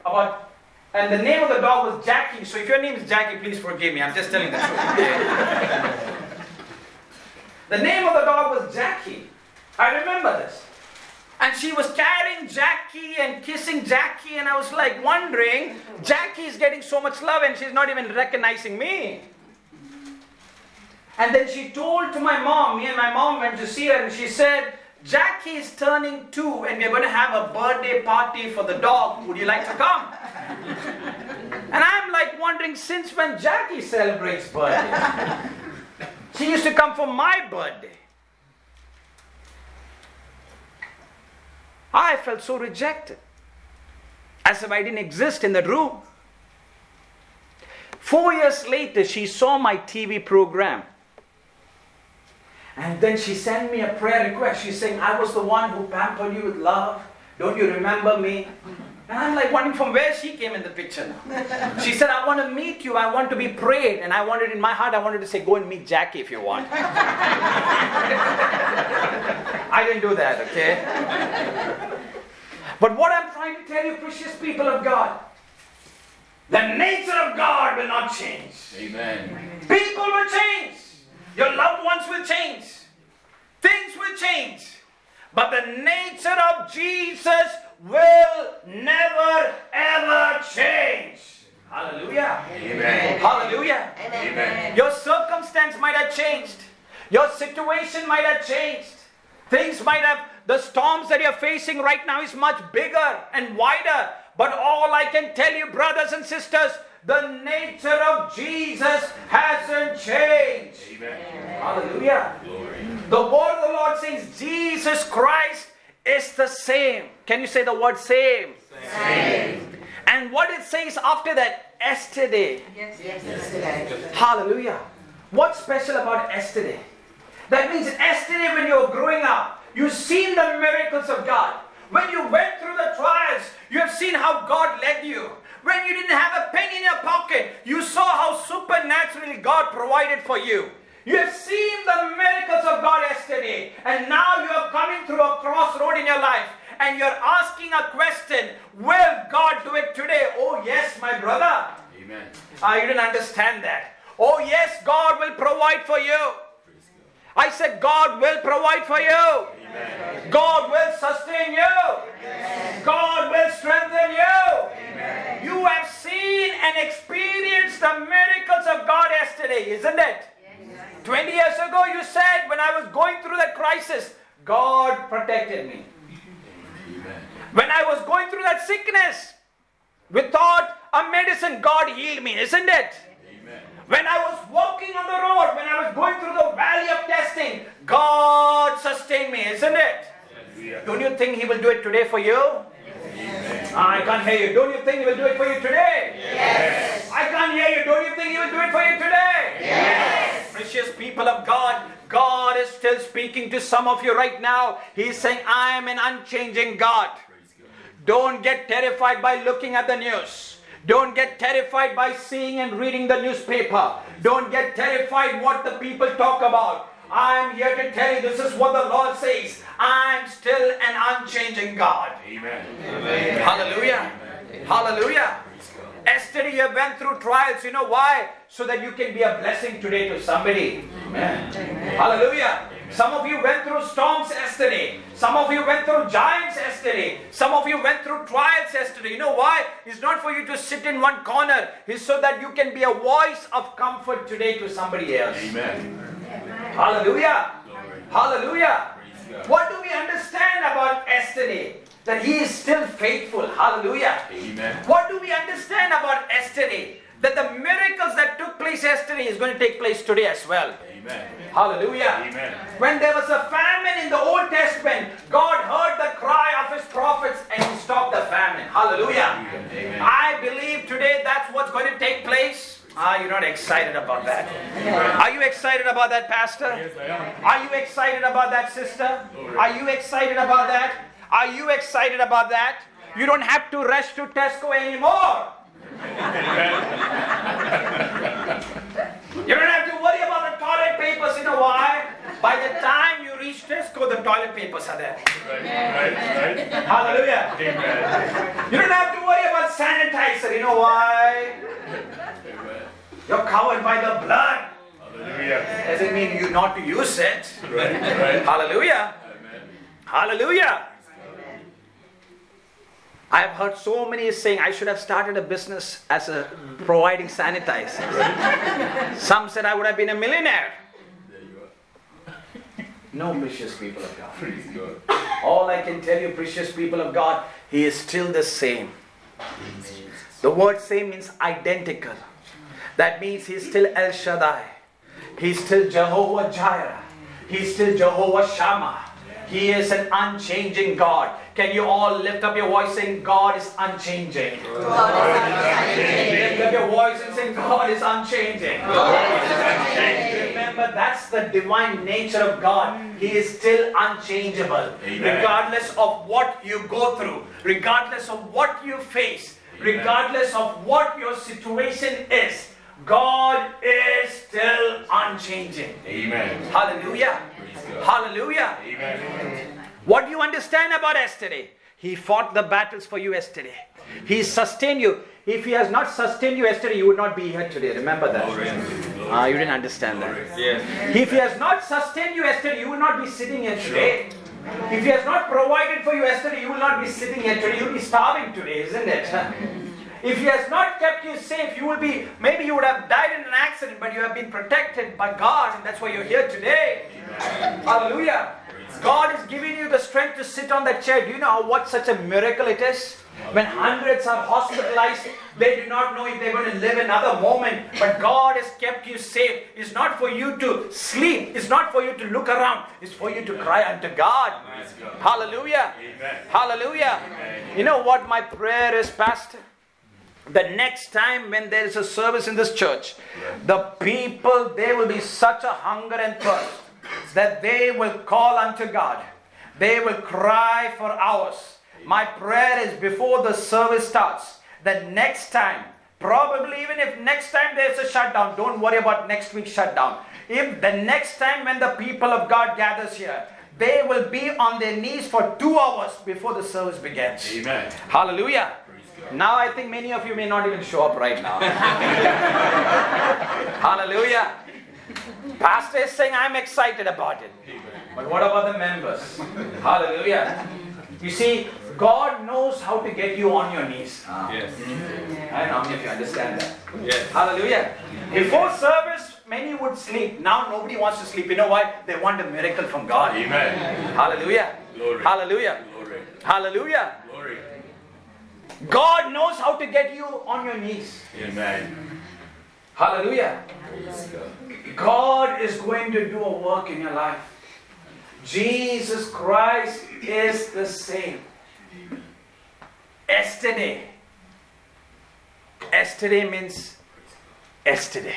about and the name of the dog was Jackie. So if your name is Jackie, please forgive me. I'm just telling the truth. the name of the dog was Jackie. I remember this. And she was carrying Jackie and kissing Jackie, and I was like wondering, Jackie is getting so much love and she's not even recognizing me. And then she told to my mom, me and my mom went to see her, and she said, Jackie is turning two, and we're going to have a birthday party for the dog. Would you like to come? and I'm like wondering, since when Jackie celebrates birthday? she used to come for my birthday. I felt so rejected, as if I didn't exist in that room. Four years later, she saw my TV program. And then she sent me a prayer request. She's saying, I was the one who pampered you with love. Don't you remember me? And I'm like wondering from where she came in the picture now. She said, I want to meet you. I want to be prayed. And I wanted, in my heart, I wanted to say, go and meet Jackie if you want. I didn't do that, okay? But what I'm trying to tell you, precious people of God, the nature of God will not change. Amen. People will change. Your loved ones will change. Things will change. But the nature of Jesus will never ever change. Hallelujah. Amen. Hallelujah. Amen. Your circumstance might have changed. Your situation might have changed. Things might have, the storms that you're facing right now is much bigger and wider. But all I can tell you, brothers and sisters, the nature of Jesus hasn't changed. Amen. Hallelujah. Glory. The word of the Lord says Jesus Christ is the same. Can you say the word same? Same. And what it says after that, yesterday. Yes, yesterday. Hallelujah. What's special about yesterday? That means yesterday when you were growing up, you've seen the miracles of God. When you went through the trials, you have seen how God led you. When you didn't have a penny in your pocket, you saw how supernaturally God provided for you. You have seen the miracles of God yesterday, and now you are coming through a crossroad in your life, and you're asking a question Will God do it today? Oh, yes, my brother. Amen. Ah, you didn't understand that. Oh, yes, God will provide for you. I said, God will provide for you. God will sustain you. God will strengthen you. You have seen and experienced the miracles of God yesterday, isn't it? 20 years ago, you said, when I was going through that crisis, God protected me. When I was going through that sickness, without a medicine, God healed me, isn't it? When I was walking on the road, when I was going through the valley of testing, God sustained me, isn't it? Don't you think He will do it today for you? I can't hear you. Don't you think He will do it for you today? Yes. I can't hear you. Don't you think He will do it for you today? Yes. Precious people of God, God is still speaking to some of you right now. He's saying, I am an unchanging God. Don't get terrified by looking at the news. Don't get terrified by seeing and reading the newspaper. Don't get terrified what the people talk about. I'm here to tell you this is what the Lord says. I'm still an unchanging God. Amen. Hallelujah. Hallelujah. Yesterday you went through trials. You know why? So that you can be a blessing today to somebody. Amen. Hallelujah. Some of you went through storms yesterday. Some of you went through giants yesterday. Some of you went through trials yesterday. You know why? It's not for you to sit in one corner. It's so that you can be a voice of comfort today to somebody else. Amen. Hallelujah. Hallelujah. What do we understand about yesterday? That he is still faithful. Hallelujah. Amen. What do we understand about yesterday? That the miracles that took place yesterday is going to take place today as well. Amen. Hallelujah. Amen. When there was a famine in the Old Testament, God heard the cry of his prophets and he stopped the famine. Hallelujah. Amen. I believe today that's what's going to take place. Are you're not excited about that? Are you excited about that, Pastor? Yes, I am. Are you excited about that, sister? Are you excited about that? Are you excited about that? You don't have to rush to Tesco anymore. You don't have to worry about the toilet papers. You know why? By the time you reach Tesco, the toilet papers are there. Right, right, right. Hallelujah. Amen. You don't have to worry about sanitizer. You know why? You're covered by the blood. Hallelujah. Doesn't mean you not to use it. Right, right. Hallelujah. Amen. Hallelujah. I have heard so many saying I should have started a business as a providing sanitizer. Some said I would have been a millionaire. There you are. No, precious people of God. Praise God. All I can tell you, precious people of God, He is still the same. The word same means identical. That means He's still El Shaddai. He's still Jehovah Jireh. He's still Jehovah Shammah. He is an unchanging God. Can you all lift up your voice saying, God is unchanging? Lift up your voice and say, God is unchanging. Remember, that's the divine nature of God. He is still unchangeable. Amen. Regardless of what you go through, regardless of what you face, regardless of what your situation is, God is still unchanging. Amen. Hallelujah. God. Hallelujah. Amen. What do you understand about yesterday? He fought the battles for you yesterday. He sustained you. If he has not sustained you yesterday, you would not be here today. Remember that. Ah, you didn't understand that. If he has not sustained you yesterday, you will not be sitting here today. If he has not provided for you yesterday, you will not be sitting here today. You will be starving today, isn't it? If he has not kept you safe, you will be, maybe you would have died in an accident, but you have been protected by God, and that's why you're here today. Hallelujah. God is giving you the strength to sit on that chair. Do you know what such a miracle it is? When hundreds are hospitalized, they do not know if they're going to live another moment. But God has kept you safe. It's not for you to sleep, it's not for you to look around, it's for you to cry unto God. Hallelujah. Amen. Hallelujah. You know what my prayer is, Pastor? The next time when there is a service in this church, the people, there will be such a hunger and thirst that they will call unto God. They will cry for hours. My prayer is before the service starts, that next time, probably even if next time there's a shutdown, don't worry about next week's shutdown. If the next time when the people of God gathers here, they will be on their knees for two hours before the service begins. Amen. Hallelujah. Now I think many of you may not even show up right now. Hallelujah. Pastor is saying, I'm excited about it. But what about the members? Hallelujah. You see, God knows how to get you on your knees. Ah. Yes. I don't know how many of you understand that. Yes. Hallelujah. Before service, many would sleep. Now nobody wants to sleep. You know why? They want a miracle from God. Amen. Hallelujah. Glory. Hallelujah. Glory. Hallelujah. Glory. God knows how to get you on your knees. Amen. Hallelujah. God is going to do a work in your life. Jesus Christ is the same. Yesterday. Yesterday means yesterday.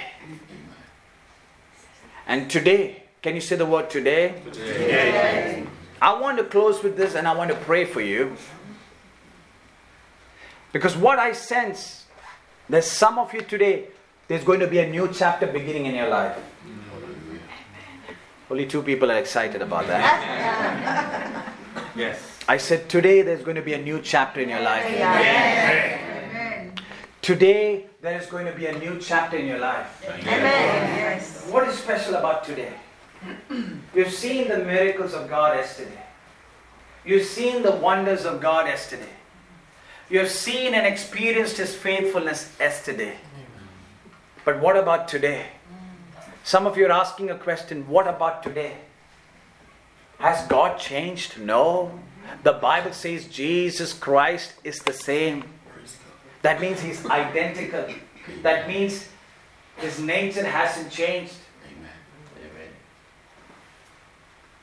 And today, can you say the word today? Today. I want to close with this and I want to pray for you. Because what I sense, there's some of you today, there's going to be a new chapter beginning in your life. Only two people are excited about that. Yes. I said, today there's going to be a new chapter in your life. Amen. Today there is going to be a new chapter in your life. Amen. What is special about today? You've seen the miracles of God yesterday. You've seen the wonders of God yesterday. You have seen and experienced His faithfulness yesterday. But what about today? Some of you are asking a question what about today? Has God changed? No. The Bible says Jesus Christ is the same. That means He's identical. That means His nature hasn't changed.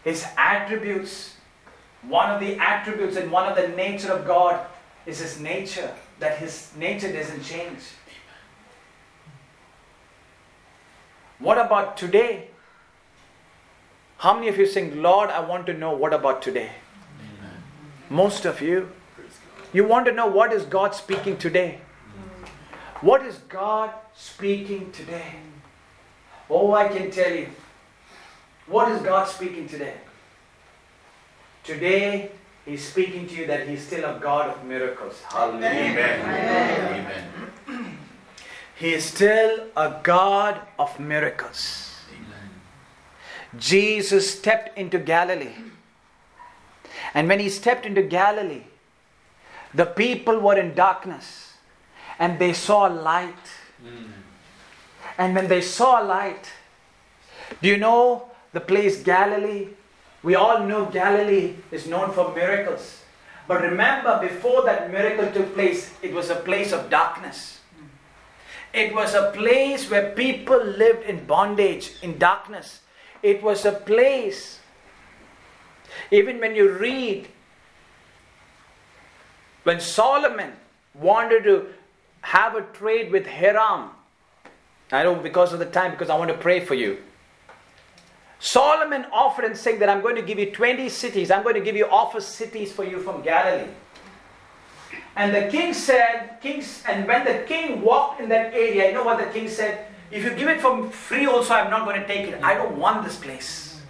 His attributes, one of the attributes and one of the nature of God is His nature, that His nature doesn't change. What about today? How many of you saying, Lord, I want to know what about today? Most of you. You want to know what is God speaking today? What is God speaking today? Oh, I can tell you. What is God speaking today? Today, He's speaking to you that He's still a God of miracles. Hallelujah. Amen. Amen. He is still a God of miracles. Jesus stepped into Galilee. And when he stepped into Galilee, the people were in darkness and they saw light. And when they saw light, do you know the place Galilee? We all know Galilee is known for miracles. But remember, before that miracle took place, it was a place of darkness. It was a place where people lived in bondage, in darkness. It was a place, even when you read, when Solomon wanted to have a trade with Hiram, I know because of the time, because I want to pray for you. Solomon offered and saying that I'm going to give you 20 cities, I'm going to give you offer cities for you from Galilee. And the king said, kings, and when the king walked in that area, you know what the king said? If you give it for free, also, I'm not going to take it. I don't want this place.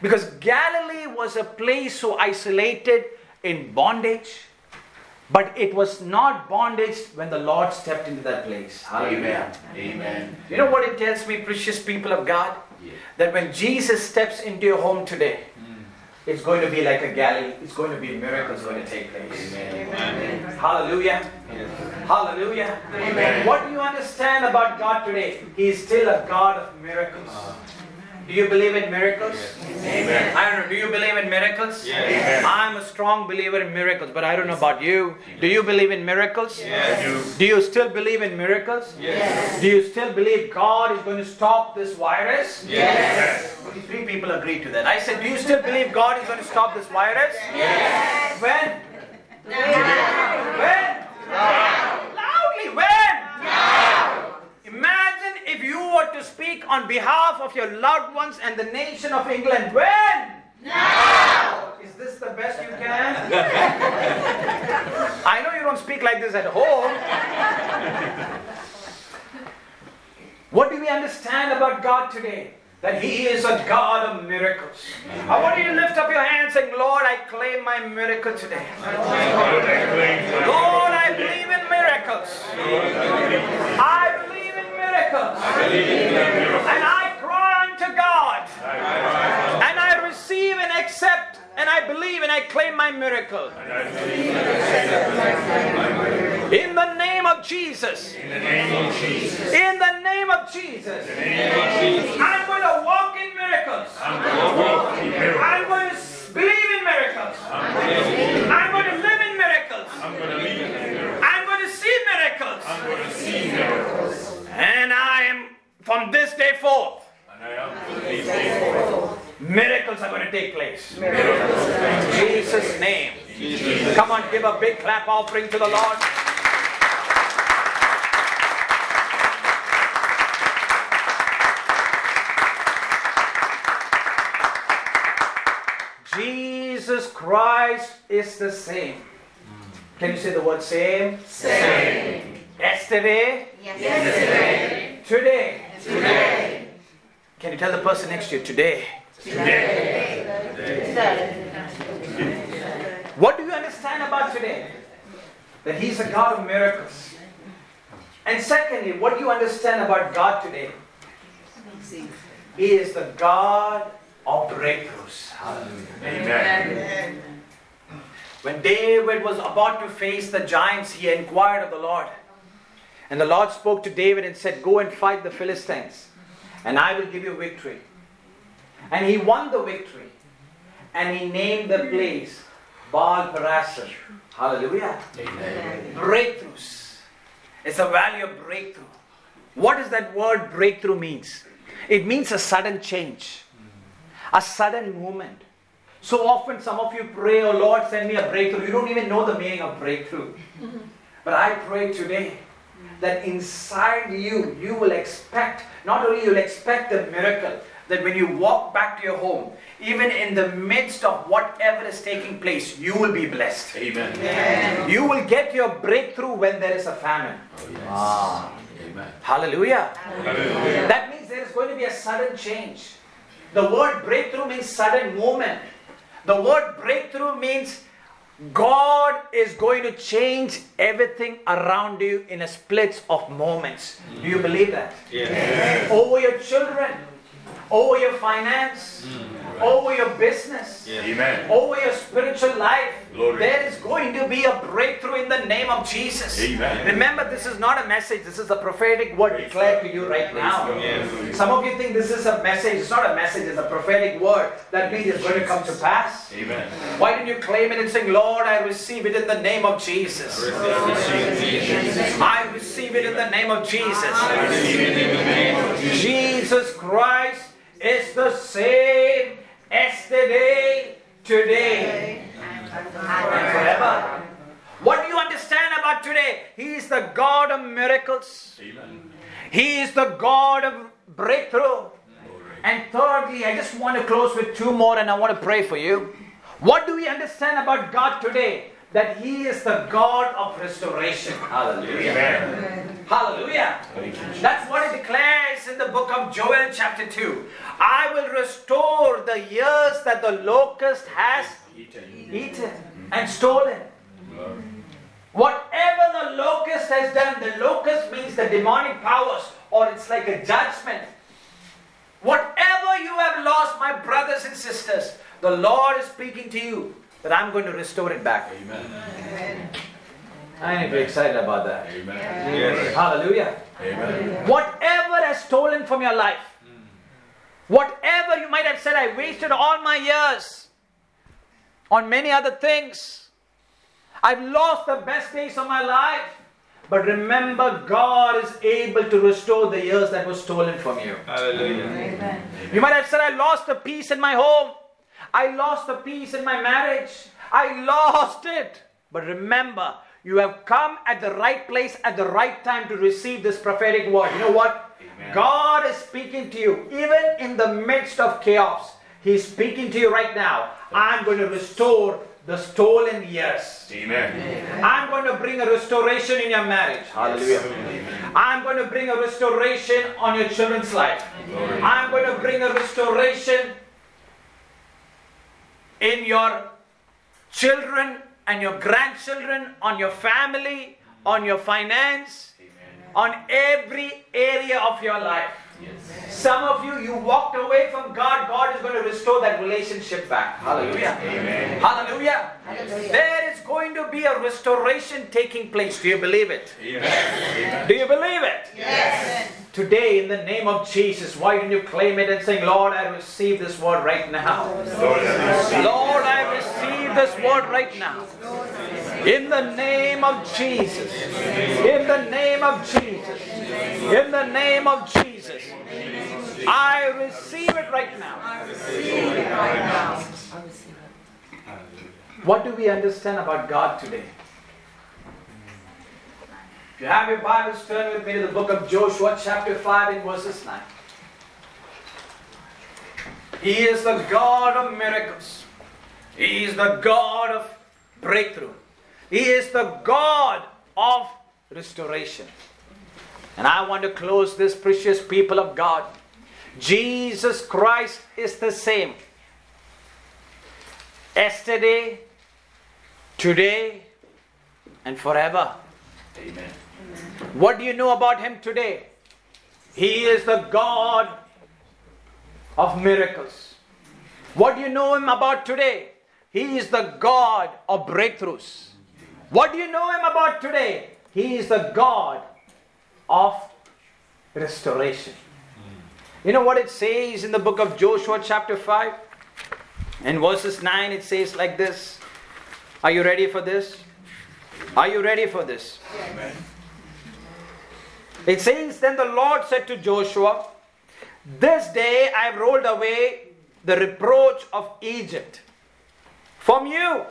Because Galilee was a place so isolated in bondage, but it was not bondage when the Lord stepped into that place. Hallelujah. Amen. You know what it tells me, precious people of God? That when Jesus steps into your home today, it's going to be like a Galilee. It's going to be miracles going to take place. Hallelujah. Hallelujah. Amen. What do you understand about God today? He is still a God of miracles. Uh, Do you believe in miracles? Amen. I don't know. Do you believe in miracles? Yes. I'm a strong believer in miracles, but I don't know about you. Do you believe in miracles? Yes. Do you still believe in miracles? Yes. Do you still believe God is going to stop this virus? Yes. Only three people agree to that. I said, Do you still believe God is going to stop this virus? Yes. When? When? Loudly, when? Imagine if you were to speak on behalf of your loved ones and the nation of England. When? Now! Is this the best you can? I know you don't speak like this at home. What do we understand about God today? That He is a God of miracles. I want you to lift up your hands saying, Lord, I claim my miracle today. Lord, I believe in miracles. I believe miracles. I miracles. And I cry unto God. I and I receive and accept and I believe and I claim my miracle. In the name of Jesus. In the name of Jesus. In the name of Jesus. I'm going to walk in miracles. I'm going to believe in miracles. I'm going to live in miracles. I'm going to see miracles. And I am from this day forth. Miracles are going to take place. In Jesus' name. Come on, give a big clap offering to the Lord. Jesus Christ is the same. Can you say the word same? Same. Yesterday, Yesterday. today. Today. Can you tell the person next to you today? Today. What do you understand about today? That He's a God of miracles. And secondly, what do you understand about God today? He is the God of breakthroughs. Amen. When David was about to face the giants, he inquired of the Lord. And the Lord spoke to David and said, Go and fight the Philistines, and I will give you victory. And he won the victory. And he named the place Baal Perazim. Hallelujah. Breakthroughs. It's a valley of breakthrough. What does that word breakthrough means? It means a sudden change, a sudden movement. So often, some of you pray, Oh Lord, send me a breakthrough. You don't even know the meaning of breakthrough. But I pray today that inside you, you will expect, not only you'll expect the miracle, that when you walk back to your home, even in the midst of whatever is taking place, you will be blessed. Amen. You will get your breakthrough when there is a famine. Ah. Amen. Hallelujah. Hallelujah. That means there is going to be a sudden change. The word breakthrough means sudden movement. The word breakthrough means God is going to change everything around you in a split of moments. Do you believe that? Yes. Over your children, over your finance, over your business, Amen. over your spiritual life. Glory. There is going to be a breakthrough in the name of Jesus. Amen. Remember, this is not a message, this is a prophetic word declared to you right now. Yes. Some of you think this is a message. It's not a message, it's a prophetic word. That means it's going to come to pass. Amen. Why didn't you claim it and say, Lord, I receive it in the name of Jesus? I receive it in the name of Jesus. Jesus Christ is the same yesterday, today, and forever. What do you understand about today? He is the God of miracles. Amen. He is the God of breakthrough. And thirdly, I just want to close with two more and I want to pray for you. What do we understand about God today? That He is the God of restoration. Hallelujah. Amen. Hallelujah. That's what it declares in the book of Joel, chapter 2. I will restore the years that the locust has Eaten. eaten and stolen. Whatever the locust has done, the locust means the demonic powers, or it's like a judgment. Whatever you have lost, my brothers and sisters, the Lord is speaking to you that I'm going to restore it back. Amen. I am very excited about that. Amen. Hallelujah. Amen. Whatever has stolen from your life, mm. whatever you might have said, I wasted all my years on many other things. I've lost the best days of my life. But remember, God is able to restore the years that were stolen from you. Hallelujah. Amen. You might have said, I lost the peace in my home. I lost the peace in my marriage. I lost it. But remember, you have come at the right place at the right time to receive this prophetic word. You know what? Amen. God is speaking to you, even in the midst of chaos. He's speaking to you right now. I'm going to restore the stolen years. Amen. I'm going to bring a restoration in your marriage. Hallelujah. I'm going to bring a restoration on your children's life. Glory. I'm going to bring a restoration in your children and your grandchildren, on your family, on your finance, on every area of your life. Some of you, you walked away from God. God is going to restore that relationship back. Hallelujah. Amen. Hallelujah. Hallelujah. There is going to be a restoration taking place. Do you believe it? Amen. Do you believe it? Yes. Today, in the name of Jesus, why don't you claim it and say, Lord, I receive this word right now. Lord, I receive. Lord, I receive this word right now. In the name of Jesus. In the name of Jesus. In the name of Jesus. I receive it right now. What do we understand about God today? If you have your Bibles, turn with me to the book of Joshua, chapter 5, in verses 9. He is the God of miracles. He is the God of breakthrough. He is the God of restoration. And I want to close this, precious people of God. Jesus Christ is the same. Yesterday, today, and forever. Amen. What do you know about him today? He is the God of miracles. What do you know him about today? He is the God of breakthroughs. What do you know him about today? He is the God of restoration. You know what it says in the book of Joshua, chapter 5? In verses 9, it says like this. Are you ready for this? Are you ready for this? Amen. It says, Then the Lord said to Joshua, This day I have rolled away the reproach of Egypt from you.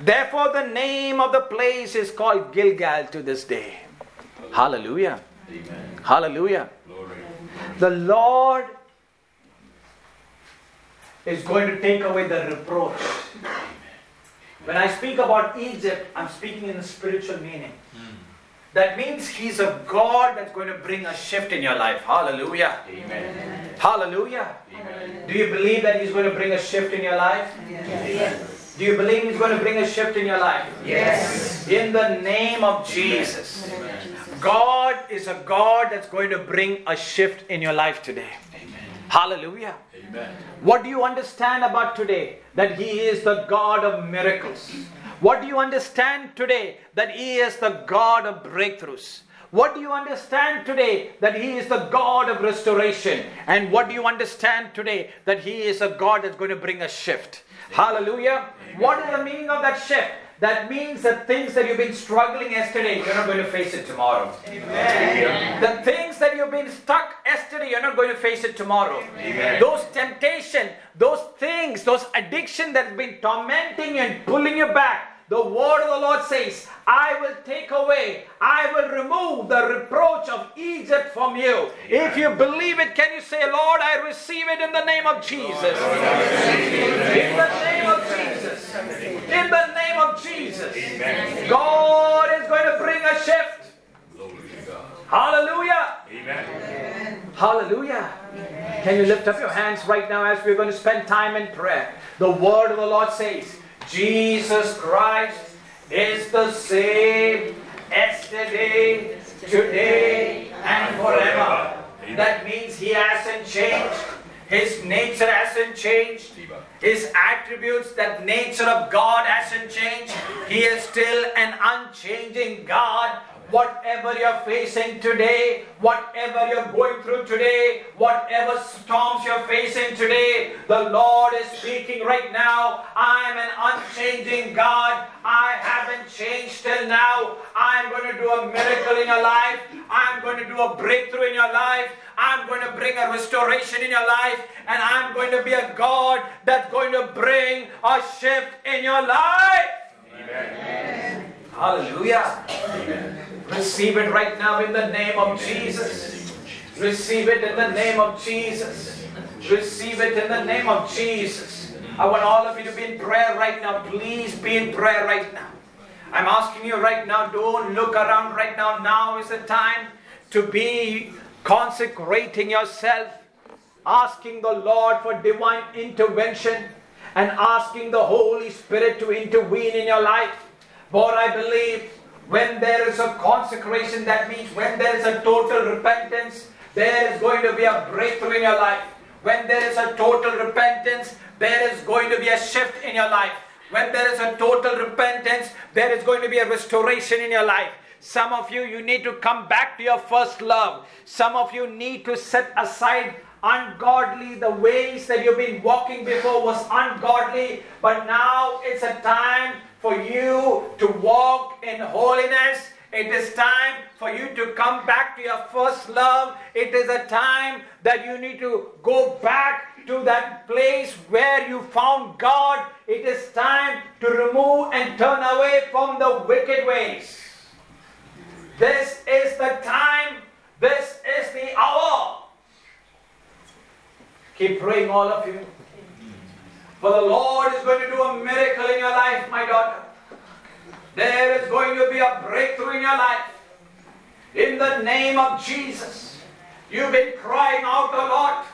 Therefore, the name of the place is called Gilgal to this day. Hallelujah. Amen. Hallelujah. Glory. The Lord is going to take away the reproach. When I speak about Egypt, I'm speaking in the spiritual meaning. Hmm. That means He's a God that's going to bring a shift in your life. Hallelujah. Amen. Hallelujah. Amen. Do you believe that He's going to bring a shift in your life? Yes. Do you believe He's going to bring a shift in your life? Yes. In the name of Jesus. God is a God that's going to bring a shift in your life today. Amen. Hallelujah. Amen. What do you understand about today? That He is the God of miracles. What do you understand today? That He is the God of breakthroughs. What do you understand today? That He is the God of restoration. And what do you understand today? That He is a God that's going to bring a shift. Hallelujah. What is the meaning of that shift? That means that things that you've been struggling yesterday, you're not going to face it tomorrow. The things that you've been stuck yesterday, you're not going to face it tomorrow. Amen. Those temptation, those things, those addiction that's been tormenting you and pulling you back. The word of the Lord says, I will take away, I will remove the reproach of Egypt from you. If you believe it, can you say, Lord, I receive it in the name of Jesus? In the name of Jesus. In the name of Jesus. Amen. God is going to bring a shift. Glory to God. Hallelujah. Amen. Hallelujah. Can you lift up your hands right now as we're going to spend time in prayer? The word of the Lord says, Jesus Christ is the same yesterday, today, and forever. That means He hasn't changed. His nature hasn't changed. His attributes, that nature of God hasn't changed. He is still an unchanging God. Whatever you're facing today, whatever you're going through today, whatever storms you're facing today, the Lord is speaking right now. I'm an unchanging God. I haven't changed till now. I'm going to do a miracle in your life. I'm going to do a breakthrough in your life. I'm going to bring a restoration in your life. And I'm going to be a God that's going to bring a shift in your life. Amen. Hallelujah. Amen. Receive it right now in the name of Jesus. Receive it in the name of Jesus. Receive it in the name of Jesus. I want all of you to be in prayer right now. Please be in prayer right now. I'm asking you right now, don't look around right now. Now is the time to be consecrating yourself, asking the Lord for divine intervention, and asking the Holy Spirit to intervene in your life. For I believe when there is a consecration, that means when there is a total repentance, there is going to be a breakthrough in your life. When there is a total repentance, there is going to be a shift in your life. When there is a total repentance, there is going to be a restoration in your life. Some of you, you need to come back to your first love. Some of you need to set aside ungodly. The ways that you've been walking before was ungodly, but now it's a time for you to walk in holiness. It is time for you to come back to your first love. It is a time that you need to go back to that place where you found God. It is time to remove and turn away from the wicked ways. This is the time. This is the hour. Keep praying, all of you. For the Lord is going to do a miracle in your life, my daughter. There is going to be a breakthrough in your life. In the name of Jesus. You've been crying out a lot.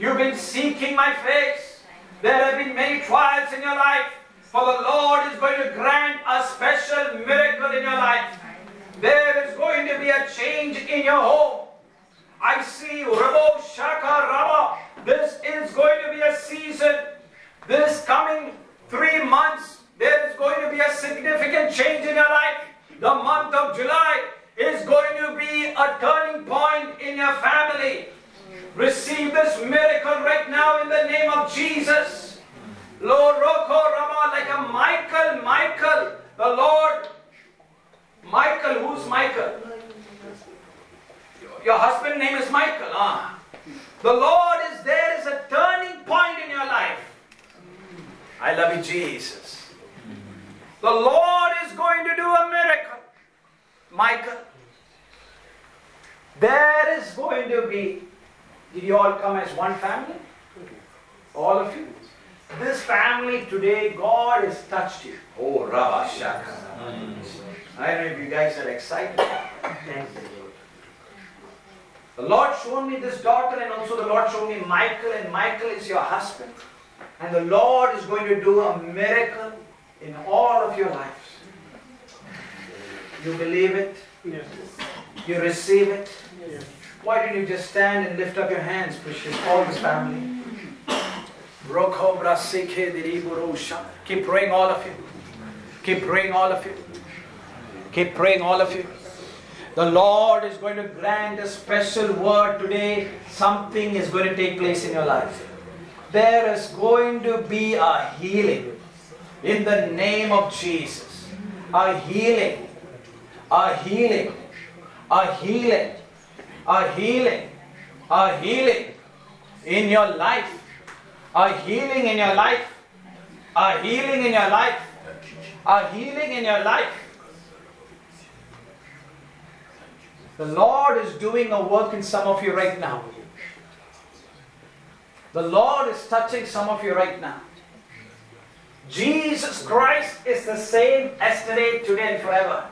You've been seeking my face. There have been many trials in your life. For the Lord is going to grant a special miracle in your life. There is going to be a change in your home. I see Rabo Shaka Raba. This is going to be a season. This coming three months, there is going to be a significant change in your life. The month of July is going to be a turning point in your family. Receive this miracle right now in the name of Jesus. Lord Roko Rama, like a Michael, Michael, the Lord. Michael, who's Michael? Your husband name is Michael. Ah. The Lord is there is a turning point in your life. I love you, Jesus. The Lord is going to do a miracle. Michael, there is going to be. Did you all come as one family? All of you? This family today, God has touched you. Oh, Rabba Shaka. I don't know if you guys are excited. The Lord showed me this daughter, and also the Lord showed me Michael, and Michael is your husband. And the Lord is going to do a miracle in all of your lives. You believe it? Yes. You receive it? Yes. Why don't you just stand and lift up your hands, precious, all this family? Keep praying, all of you. Keep praying, all of you. Keep praying, all of you. The Lord is going to grant a special word today. Something is going to take place in your life. There is going to be a healing in the name of Jesus. A healing. A healing. A healing. A healing. A healing in your life. A healing in your life. A healing in your life. A healing in your life. The Lord is doing a work in some of you right now. The Lord is touching some of you right now. Jesus Christ is the same yesterday, today, and forever.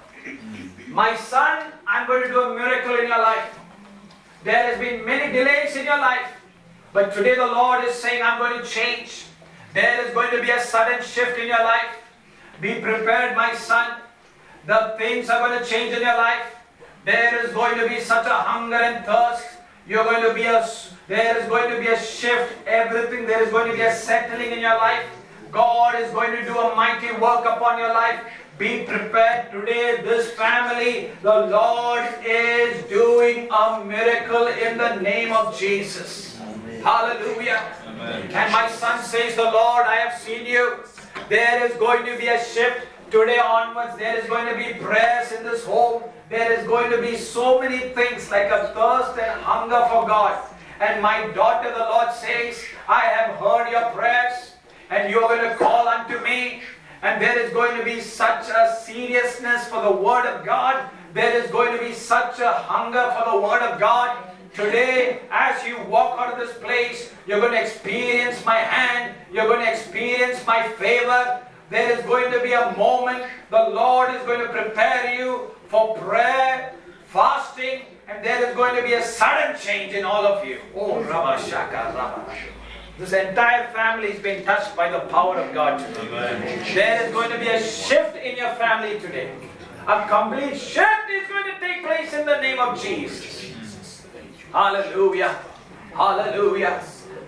My son, I'm going to do a miracle in your life. There has been many delays in your life, but today the Lord is saying, I'm going to change. There is going to be a sudden shift in your life. Be prepared, my son. The things are going to change in your life. There is going to be such a hunger and thirst. You're going to be a there is going to be a shift. Everything there is going to be a settling in your life. God is going to do a mighty work upon your life. Be prepared today, this family. The Lord is doing a miracle in the name of Jesus. Hallelujah. And my son says, The Lord, I have seen you. There is going to be a shift today onwards. There is going to be prayers in this home. There is going to be so many things like a thirst and hunger for God. And my daughter, the Lord says, I have heard your prayers, and you are going to call unto me. And there is going to be such a seriousness for the Word of God. There is going to be such a hunger for the Word of God. Today, as you walk out of this place, you're going to experience my hand. You're going to experience my favor. There is going to be a moment the Lord is going to prepare you for prayer, fasting, and there is going to be a sudden change in all of you. Oh, Rama Shaka Rama. This entire family is being touched by the power of God today. There is going to be a shift in your family today. A complete shift is going to take place in the name of Jesus. Hallelujah. Hallelujah.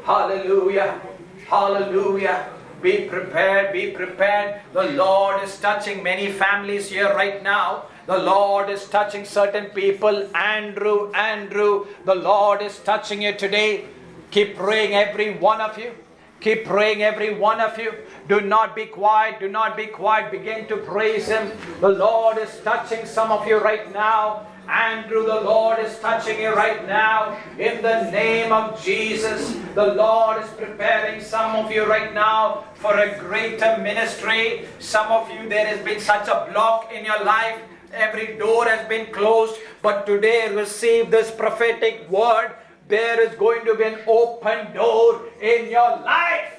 Hallelujah. Hallelujah. Be prepared, be prepared. The Lord is touching many families here right now. The Lord is touching certain people. Andrew, Andrew, the Lord is touching you today. Keep praying, every one of you. Keep praying, every one of you. Do not be quiet. Do not be quiet. Begin to praise Him. The Lord is touching some of you right now. Andrew, the Lord is touching you right now. In the name of Jesus, the Lord is preparing some of you right now for a greater ministry. Some of you, there has been such a block in your life. Every door has been closed. But today, receive this prophetic word. There is going to be an open door in your life.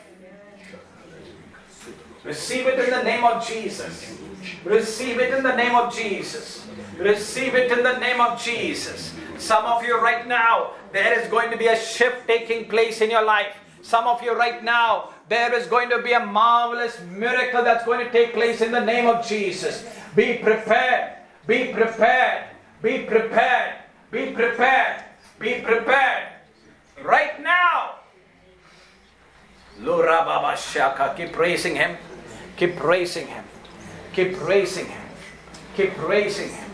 Receive it in the name of Jesus. Receive it in the name of Jesus. Receive it in the name of Jesus. Some of you right now, there is going to be a shift taking place in your life. Some of you right now, there is going to be a marvelous miracle that's going to take place in the name of Jesus. Be prepared. Be prepared. Be prepared. Be prepared. Be prepared. Right now. Lura Baba Shaka. Keep praising him. Keep praising him. Keep praising him. Keep praising him.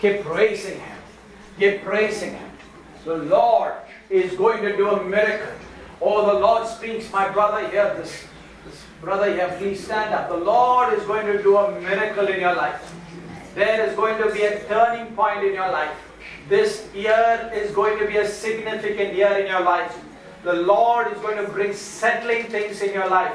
Keep praising him. Keep praising him. The Lord is going to do a miracle. Oh, the Lord speaks, my brother here, this, this brother here, please stand up. The Lord is going to do a miracle in your life. There is going to be a turning point in your life. This year is going to be a significant year in your life. The Lord is going to bring settling things in your life.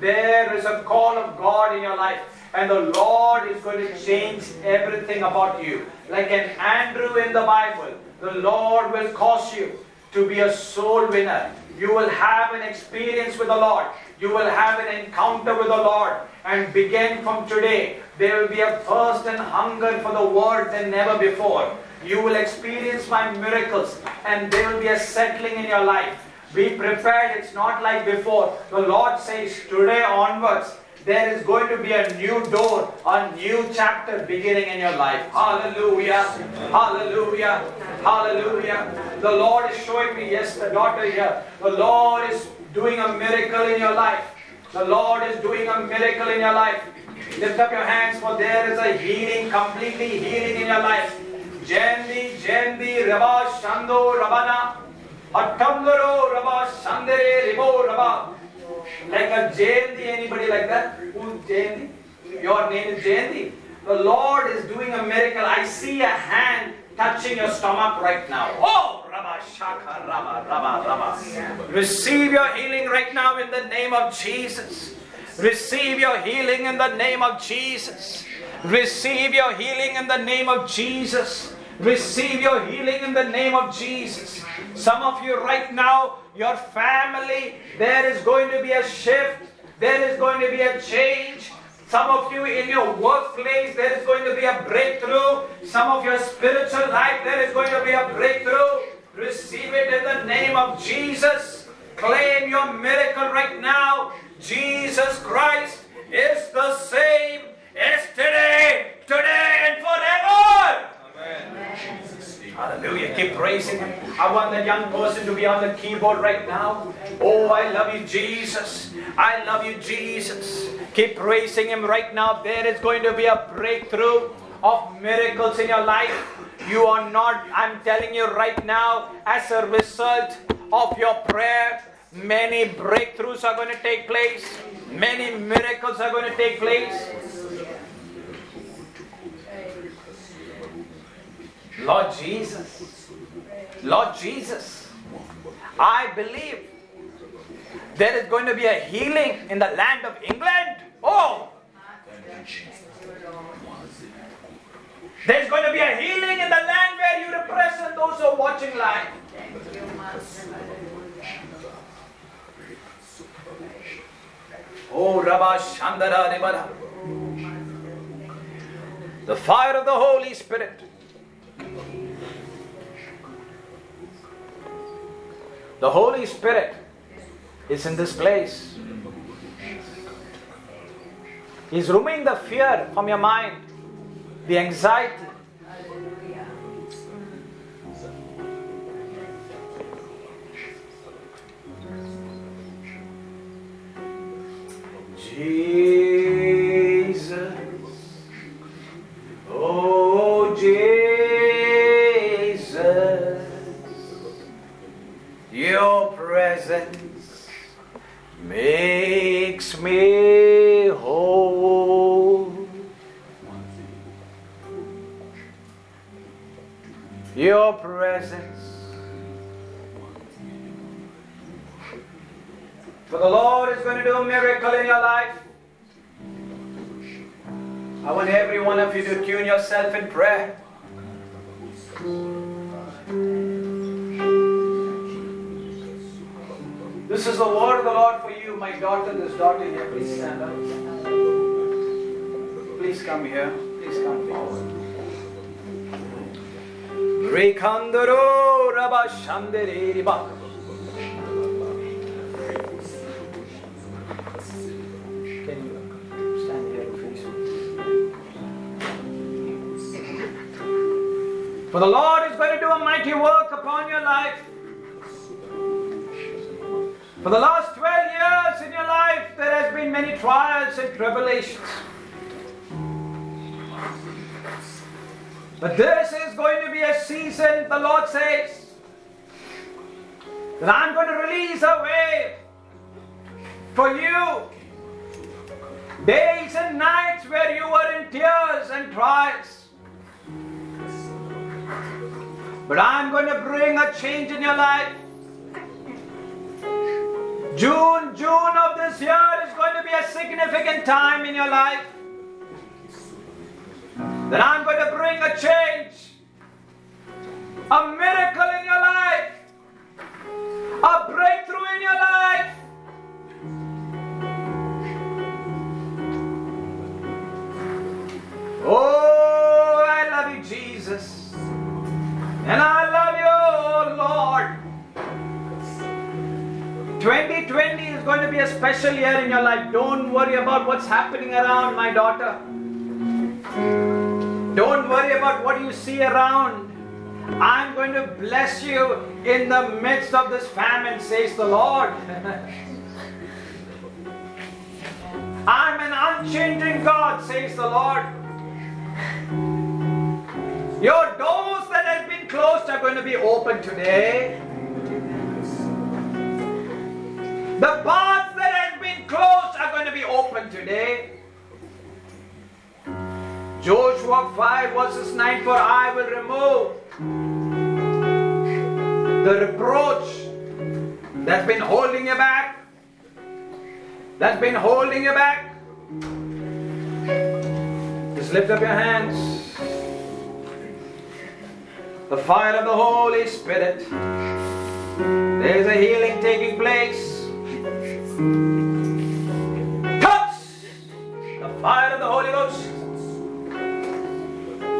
There is a call of God in your life. And the Lord is going to change everything about you. Like an Andrew in the Bible, the Lord will cause you to be a soul winner. You will have an experience with the Lord. You will have an encounter with the Lord. And begin from today, there will be a thirst and hunger for the word than never before. You will experience my miracles, and there will be a settling in your life. Be prepared, it's not like before. The Lord says, today onwards, there is going to be a new door, a new chapter beginning in your life. Hallelujah. Hallelujah. Hallelujah. The Lord is showing me, yes, the daughter here. The Lord is doing a miracle in your life. The Lord is doing a miracle in your life. Lift up your hands, for there is a healing, completely healing in your life. Jendi, Jendi, Rabba, Shando, Rabana, Attamgaro, Rabba, Shandere, Ribo, Rabba. Like a Jayanti, anybody like that? Who's Jayanti? Your name is Jayanti. The Lord is doing a miracle. I see a hand touching your stomach right now. Oh, Rabba Shaka, Rabba, Rabba, Rabba. Receive your healing right now in the name of Jesus. Receive your healing in the name of Jesus. Receive your healing in the name of Jesus. Receive your healing in the name of Jesus. Some of you right now, your family, there is going to be a shift. There is going to be a change. Some of you in your workplace, there is going to be a breakthrough. Some of your spiritual life, there is going to be a breakthrough. Receive it in the name of Jesus. Claim your miracle right now. Jesus Christ is the same yesterday, today, and forever. Hallelujah. Keep praising Him. I want that young person to be on the keyboard right now. Oh, I love you, Jesus. I love you, Jesus. Keep praising Him right now. There is going to be a breakthrough of miracles in your life. You are not, I'm telling you right now, as a result of your prayer, many breakthroughs are going to take place, many miracles are going to take place. Lord Jesus, Lord Jesus, I believe there is going to be a healing in the land of England. Oh, there's going to be a healing in the land where you represent those who are watching live. Oh, Rabba Shandara Ribara. The fire of the Holy Spirit. The Holy Spirit is in this place. He's removing the fear from your mind, the anxiety. Jesus. Presence makes me whole. Your presence. For the Lord is going to do a miracle in your life. I want every one of you to tune yourself in prayer. This is the word of the Lord for you, my daughter, this daughter here. Please stand up. Please come here. Please come forward. Rekandaro Rabba Shandere Riba. Can you stand here and face me? For the Lord is going to do a mighty work upon your life. For the last 12 years in your life, there has been many trials and tribulations. But this is going to be a season, the Lord says, that I'm going to release a wave for you. Days and nights where you were in tears and trials. But I'm going to bring a change in your life. June, June of this year is going to be a significant time in your life. That I'm going to bring a change, a miracle in your life, a breakthrough in your life. Oh, I love you, Jesus. And I love you, Lord. 2020 is going to be a special year in your life. Don't worry about what's happening around, my daughter. Don't worry about what you see around. I'm going to bless you in the midst of this famine, says the Lord. I'm an unchanging God, says the Lord. Your doors that have been closed are going to be open today. The paths that have been closed are going to be open today. Joshua 5 verses 9 For I will remove the reproach that's been holding you back. That's been holding you back. Just lift up your hands. The fire of the Holy Spirit. There's a healing taking place. Touch the fire of the Holy Ghost.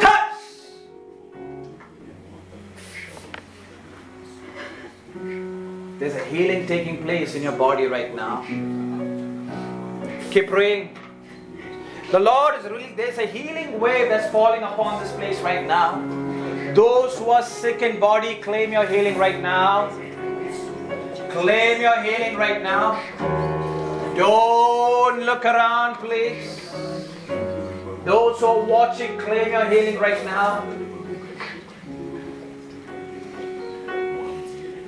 Touch. There's a healing taking place in your body right now. Keep praying. The Lord is really, there's a healing wave that's falling upon this place right now. Those who are sick in body, claim your healing right now. Claim your healing right now. Don't look around, please. Those who are watching, claim your healing right now.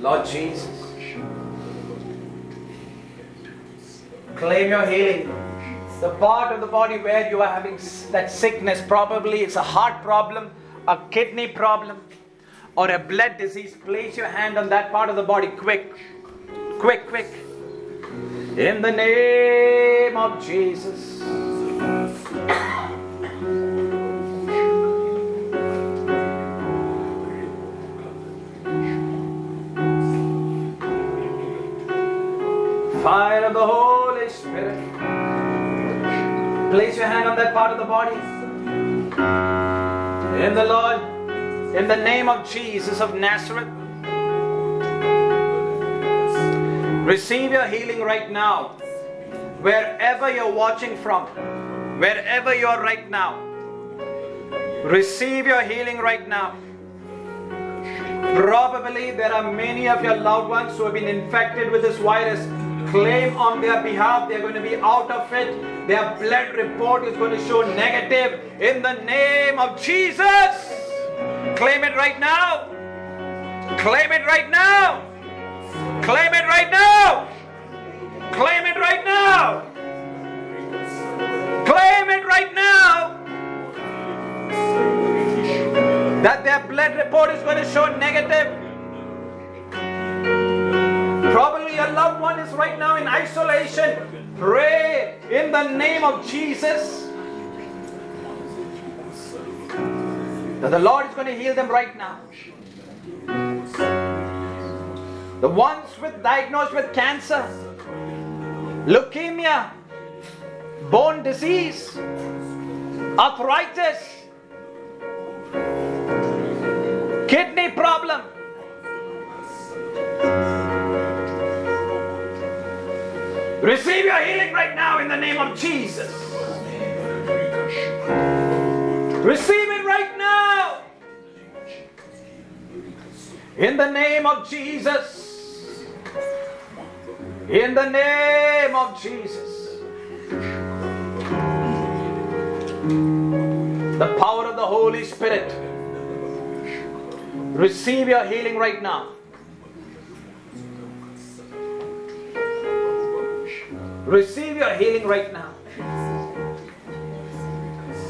Lord Jesus, claim your healing. The part of the body where you are having that sickness, probably it's a heart problem, a kidney problem, or a blood disease, place your hand on that part of the body quick. Quick, quick. In the name of Jesus. Fire of the Holy Spirit. Place your hand on that part of the body. In the Lord, in the name of Jesus of Nazareth. Mm. Receive your healing right now. Wherever you're watching from, wherever you are right now, receive your healing right now. Probably there are many of your loved ones who have been infected with this virus. Claim on their behalf they're going to be out of it. Their blood report is going to show negative in the name of Jesus. Claim it right now. Claim it right now. Claim it right now. Claim it right now. Claim it right now. That their blood report is going to show negative. Probably a loved one is right now in isolation. Pray in the name of Jesus that the Lord is going to heal them right now. The ones with diagnosed with cancer, leukemia, bone disease, arthritis, kidney problem. Receive your healing right now in the name of Jesus. Receive it right now. In the name of Jesus. In the name of Jesus. The power of the Holy Spirit. Receive your healing right now. Receive your healing right now.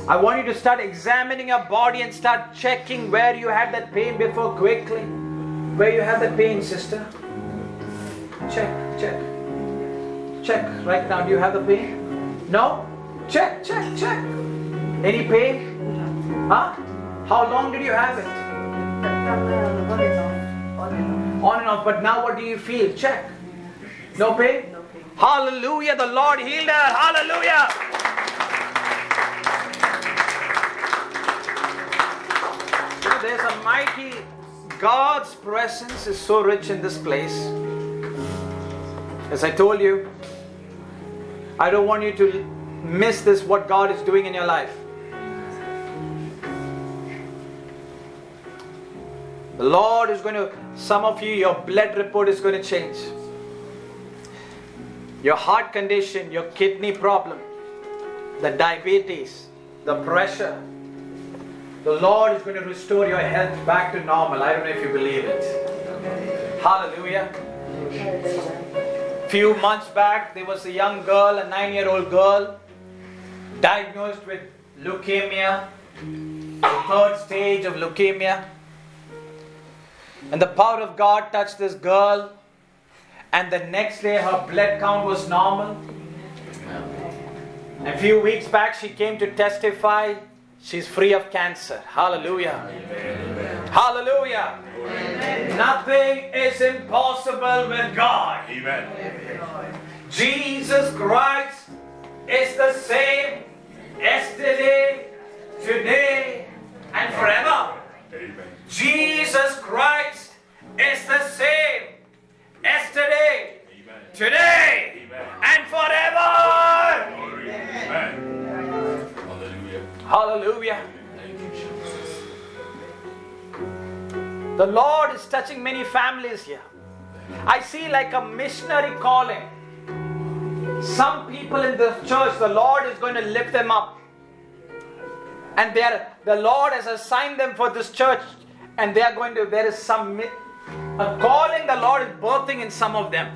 I want you to start examining your body and start checking where you had that pain before quickly. Where you have that pain, sister. Check, check. Check right now. Do you have the pain? No? Check, check, check. Any pain? Huh? How long did you have it? On and off. On and off. On and off, but now what do you feel? Check. No pain? No pain. Hallelujah. The Lord healed her. Hallelujah. There's a mighty God's presence is so rich in this place. As I told you, I don't want you to miss this what God is doing in your life. The Lord is going to, some of you, your blood report is going to change. Your heart condition, your kidney problem, the diabetes, the pressure. The Lord is going to restore your health back to normal. I don't know if you believe it. Hallelujah. Few months back, there was a young girl, a nine year old girl, diagnosed with leukemia, the third stage of leukemia. And the power of God touched this girl, and the next day her blood count was normal. A few weeks back, she came to testify she's free of cancer. Hallelujah. Hallelujah. Nothing is impossible with God. Amen. Jesus Christ is the same yesterday, today, and forever. Amen. Jesus Christ is the same yesterday, Amen. today, Amen. and forever. Hallelujah. The Lord is touching many families here. I see like a missionary calling. Some people in the church, the Lord is going to lift them up. And they are, the Lord has assigned them for this church, and they are going to, there is some, a calling the Lord is birthing in some of them.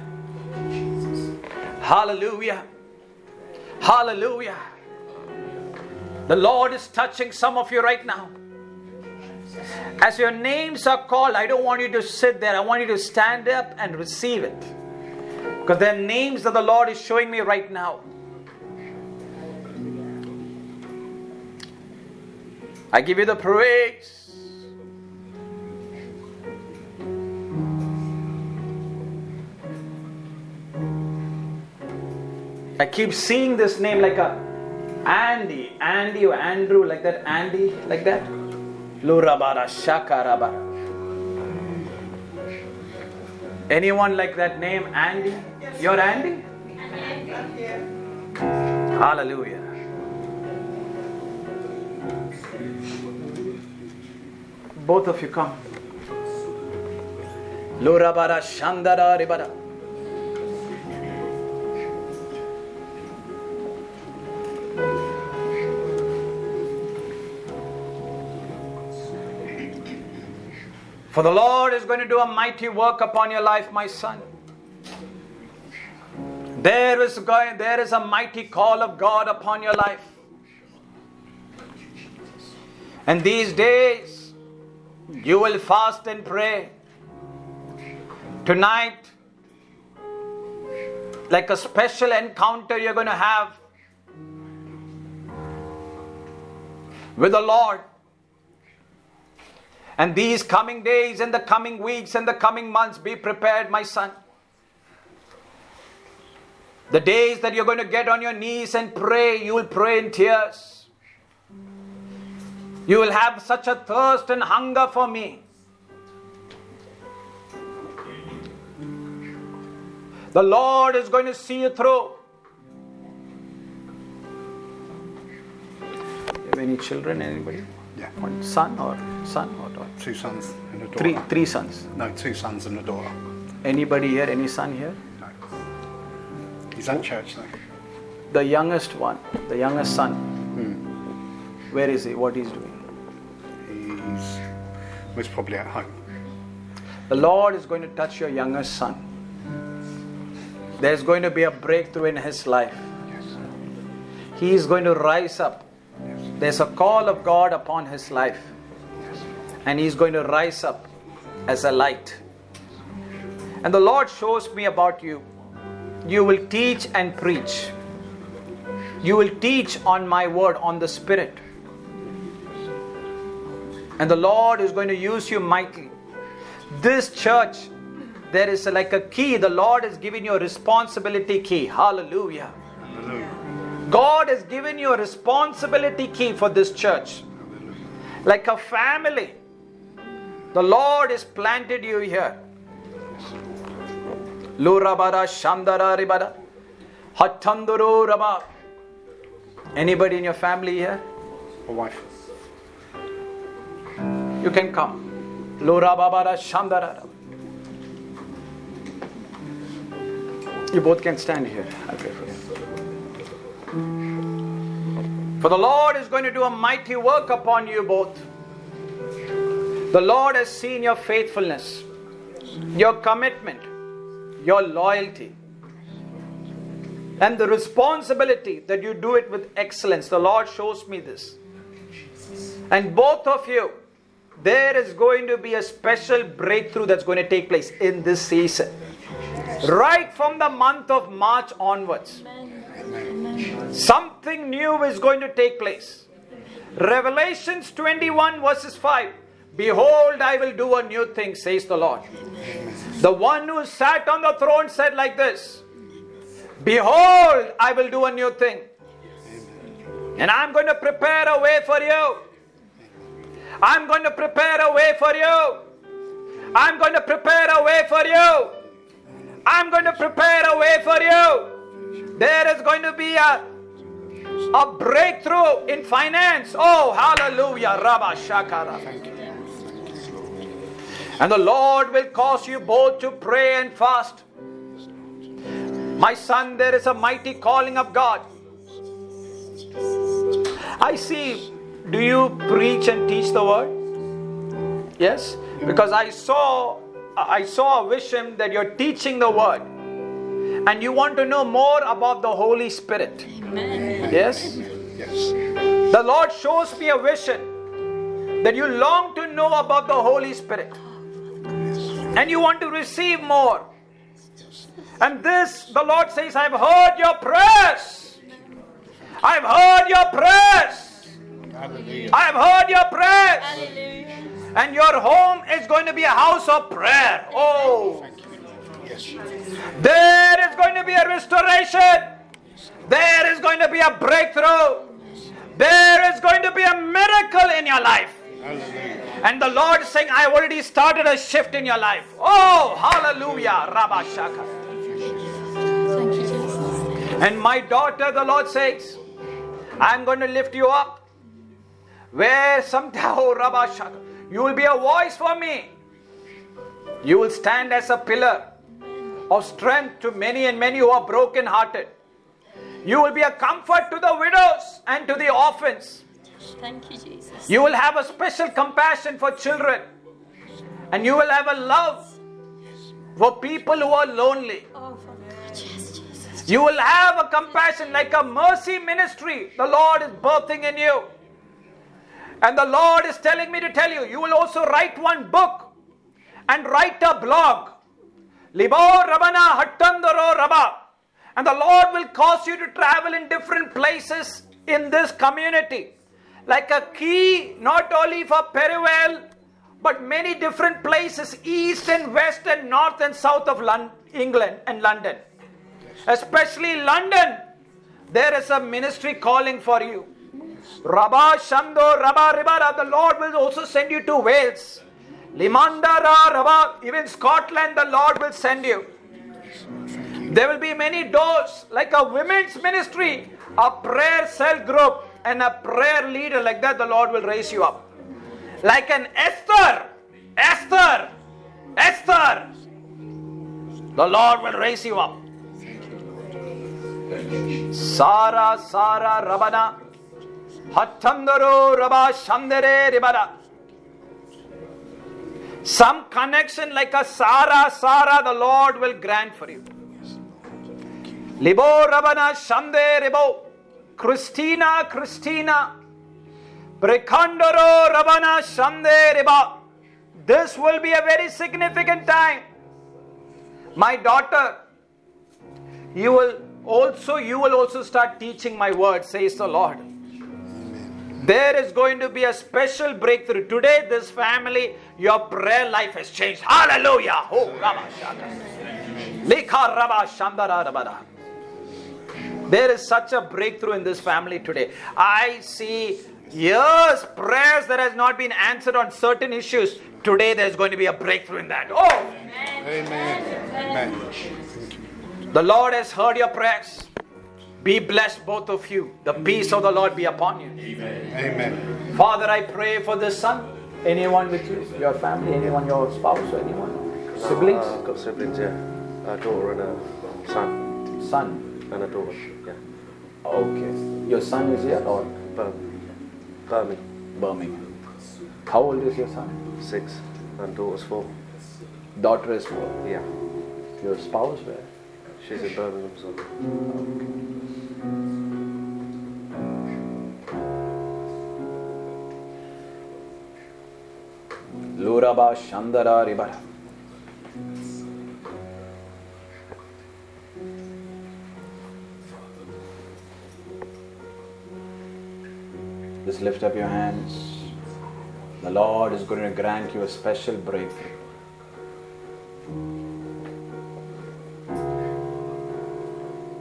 Hallelujah. Hallelujah. The Lord is touching some of you right now. As your names are called, I don't want you to sit there. I want you to stand up and receive it. Because they're names that the Lord is showing me right now. I give you the praise. I keep seeing this name like a Andy, Andy or Andrew, like that, Andy, like that. Lurabara Shakarabara. Anyone like that name, Andy? You're Andy? Hallelujah. Both of you come. Lurabara Shandara Ribara. For the Lord is going to do a mighty work upon your life, my son. There is, going, there is a mighty call of God upon your life. And these days, you will fast and pray. Tonight, like a special encounter you're going to have with the Lord. And these coming days and the coming weeks and the coming months, be prepared, my son. The days that you're going to get on your knees and pray, you will pray in tears. You will have such a thirst and hunger for me. The Lord is going to see you through. You have any children? Anybody? Yeah. One son or son or daughter? Two sons and a daughter. Three, three sons. No, two sons and a daughter. Anybody here? Any son here? No. He's at church though. The youngest one, the youngest son. Hmm. Where is he? What he's doing? He's most probably at home. The Lord is going to touch your youngest son. There's going to be a breakthrough in his life. Yes. He is going to rise up. There's a call of God upon his life. And he's going to rise up as a light. And the Lord shows me about you. You will teach and preach. You will teach on my word, on the Spirit. And the Lord is going to use you mightily. This church, there is like a key. The Lord has given you a responsibility key. Hallelujah. Hallelujah. God has given you a responsibility key for this church. Like a family. The Lord has planted you here. Lurabara Shandara Ribara. Hatanduru Raba. Anybody in your family here? A wife. You can come. Lurabara Shandara. You both can stand here. I'll pray for For the Lord is going to do a mighty work upon you both. The Lord has seen your faithfulness, your commitment, your loyalty, and the responsibility that you do it with excellence. The Lord shows me this. And both of you, there is going to be a special breakthrough that's going to take place in this season. Right from the month of March onwards. Something new is going to take place. Revelations 21, verses 5. Behold, I will do a new thing, says the Lord. The one who sat on the throne said like this Behold, I will do a new thing. And I'm going to prepare a way for you. I'm going to prepare a way for you. I'm going to prepare a way for you. I'm going to prepare a way for you. There is going to be a, a breakthrough in finance. Oh, hallelujah. Rabba Shakara. Thank you. And the Lord will cause you both to pray and fast. My son, there is a mighty calling of God. I see. Do you preach and teach the word? Yes? Because I saw I saw a vision that you're teaching the word and you want to know more about the Holy Spirit. Amen. Yes? Yes. The Lord shows me a vision that you long to know about the Holy Spirit and you want to receive more. And this, the Lord says, I've heard your prayers. I've heard your prayers. Hallelujah. I've heard your prayers. Hallelujah. And your home is going to be a house of prayer. Oh, Yes. There is going to be a restoration. There is going to be a breakthrough. There is going to be a miracle in your life. And the Lord is saying, I already started a shift in your life. Oh, hallelujah. Rabba Shaka. Thank you, Jesus. And my daughter, the Lord says, I'm going to lift you up. Where somehow, oh, Rabba Shaka, you will be a voice for me. You will stand as a pillar of strength to many and many who are broken hearted. You will be a comfort to the widows and to the orphans. Thank you, Jesus. You will have a special compassion for children. And you will have a love for people who are lonely. Oh, Father God. Jesus. You will have a compassion like a mercy ministry. The Lord is birthing in you. And the Lord is telling me to tell you, you will also write one book and write a blog. Libo Rabana Hattandaro Raba. And the Lord will cause you to travel in different places in this community. Like a key, not only for Perivale, but many different places, east and west and north and south of London, England and London. Especially London, there is a ministry calling for you. Rabba Shando Rabba Ribara, the Lord will also send you to Wales. Limandara Rabba, even Scotland, the Lord will send you. There will be many doors, like a women's ministry, a prayer cell group, and a prayer leader like that, the Lord will raise you up. Like an Esther, Esther, Esther, the Lord will raise you up. Sara, Sara, Rabana, Hattandaro, Rabba, Shandere, Ribara. Some connection like a Sarah, Sarah, the Lord will grant for you. Libo, Rabana, Shande, Ribo. Christina, Christina. Brekandoro, Rabana, Shande, Riba. This will be a very significant time. My daughter, you will also you will also start teaching my word says the lord there is going to be a special breakthrough. Today this family your prayer life has changed. Hallelujah. Oh there is such a breakthrough in this family today. I see years prayers that has not been answered on certain issues. Today there's going to be a breakthrough in that. Oh. Amen. Amen. the Lord has heard your prayers. Be blessed, both of you. The peace of the Lord be upon you. Amen. Amen. Father, I pray for this son. Anyone with you? Your family? Anyone? Your spouse? Or anyone? Siblings? Uh, I've got siblings, yeah. A daughter and a son. Son. And a daughter, yeah. Okay. Your son is here or Birmingham. Birmingham. Birmingham? How old is your son? Six. And daughter's four. Daughter is four. Yeah. Your spouse where? She's in Birmingham, so. Luraba Shandara Ribara. Just lift up your hands. The Lord is going to grant you a special breakthrough.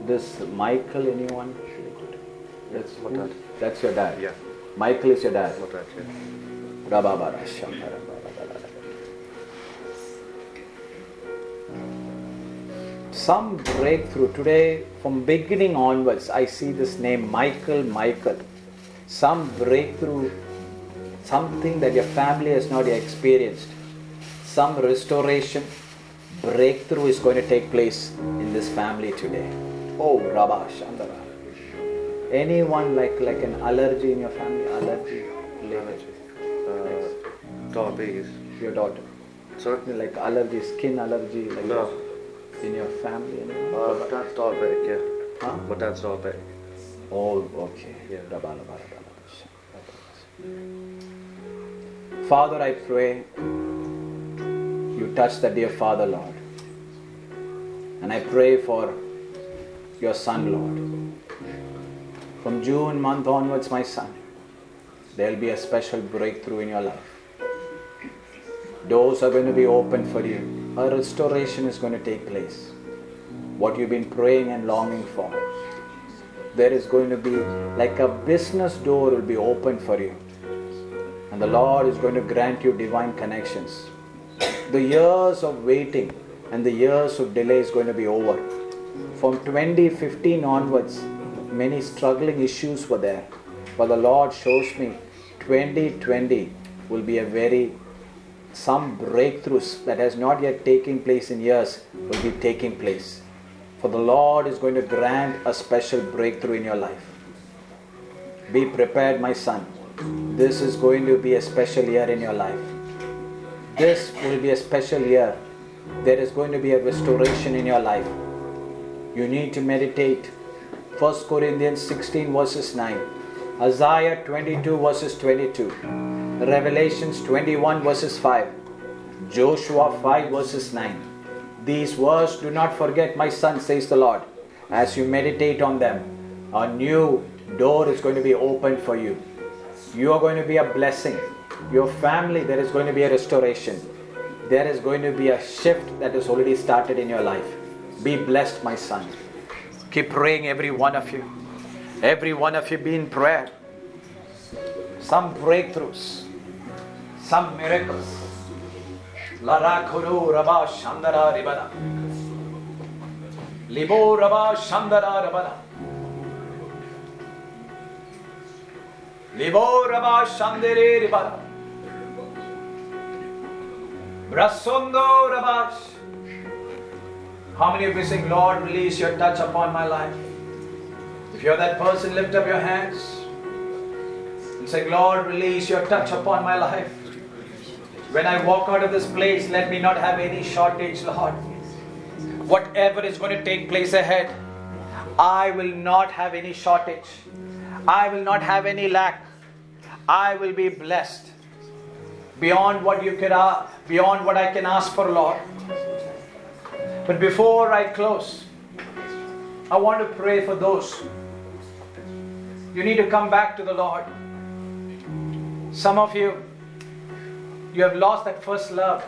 This Michael, anyone? That's. That's your dad. Yeah. Michael is your dad. Yeah. Rababara Shandara Some breakthrough today, from beginning onwards, I see this name Michael, Michael. Some breakthrough, something that your family has not yet experienced. Some restoration, breakthrough is going to take place in this family today. Oh, Rabba Shandara. Anyone like like an allergy in your family? Allergy? Allergy. Uh, diabetes. Your daughter? Sorry? Like allergy, skin allergy, like No. in your family? anyone? Uh, my dad's diabetic, yeah. Huh? My dad's diabetic. Oh, okay. Yeah. Rabala, rabala, rabala. Father, I pray you touch the dear Father, Lord. And I pray for your son, Lord. From June month onwards, my son, there will be a special breakthrough in your life. Doors are going to be opened for you. A restoration is going to take place. What you've been praying and longing for. There is going to be like a business door will be opened for you. And the Lord is going to grant you divine connections. The years of waiting and the years of delay is going to be over. From 2015 onwards, many struggling issues were there. But the Lord shows me 2020 will be a very some breakthroughs that has not yet taken place in years will be taking place. For the Lord is going to grant a special breakthrough in your life. Be prepared, my son. This is going to be a special year in your life. This will be a special year. There is going to be a restoration in your life. You need to meditate. 1 Corinthians 16 verses 9, Isaiah 22 verses 22, Revelations 21 verses 5, Joshua 5 verses 9. These words do not forget, my son, says the Lord. As you meditate on them, a new door is going to be opened for you. You are going to be a blessing. Your family, there is going to be a restoration. There is going to be a shift that has already started in your life. Be blessed, my son. Keep praying, every one of you. Every one of you be in prayer. Some breakthroughs, some miracles. Lara kuru raba shandara. Libo shandara. Libo shandere rabash. How many of you saying, Lord, release your touch upon my life? If you're that person, lift up your hands and say, Lord, release your touch upon my life. When I walk out of this place, let me not have any shortage, Lord. Whatever is going to take place ahead, I will not have any shortage. I will not have any lack. I will be blessed beyond what you could ask, beyond what I can ask for, Lord. But before I close, I want to pray for those. You need to come back to the Lord. Some of you, you have lost that first love.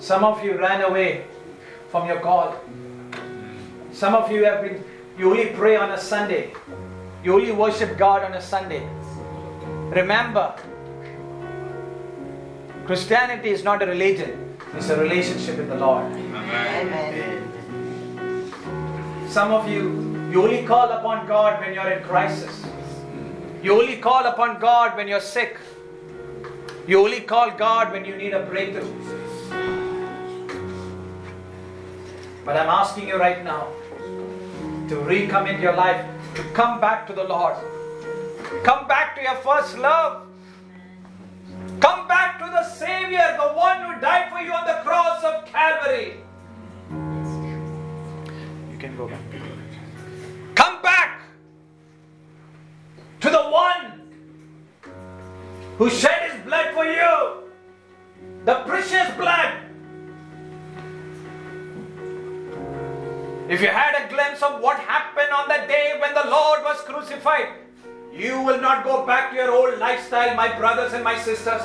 Some of you ran away from your call. Some of you have been, you only pray on a Sunday. You only worship God on a Sunday. Remember, Christianity is not a religion, it's a relationship with the Lord. Amen. Some of you, you only call upon God when you're in crisis. You only call upon God when you're sick. You only call God when you need a breakthrough. But I'm asking you right now to recommit your life, to come back to the Lord. Come back to your first love. Come back to the Savior, the one who died for you on the cross of Calvary. You can go back. Come back to the one who shed his blood for you, the precious blood. If you had a glimpse of what happened on that day when the Lord was crucified, you will not go back to your old lifestyle, my brothers and my sisters.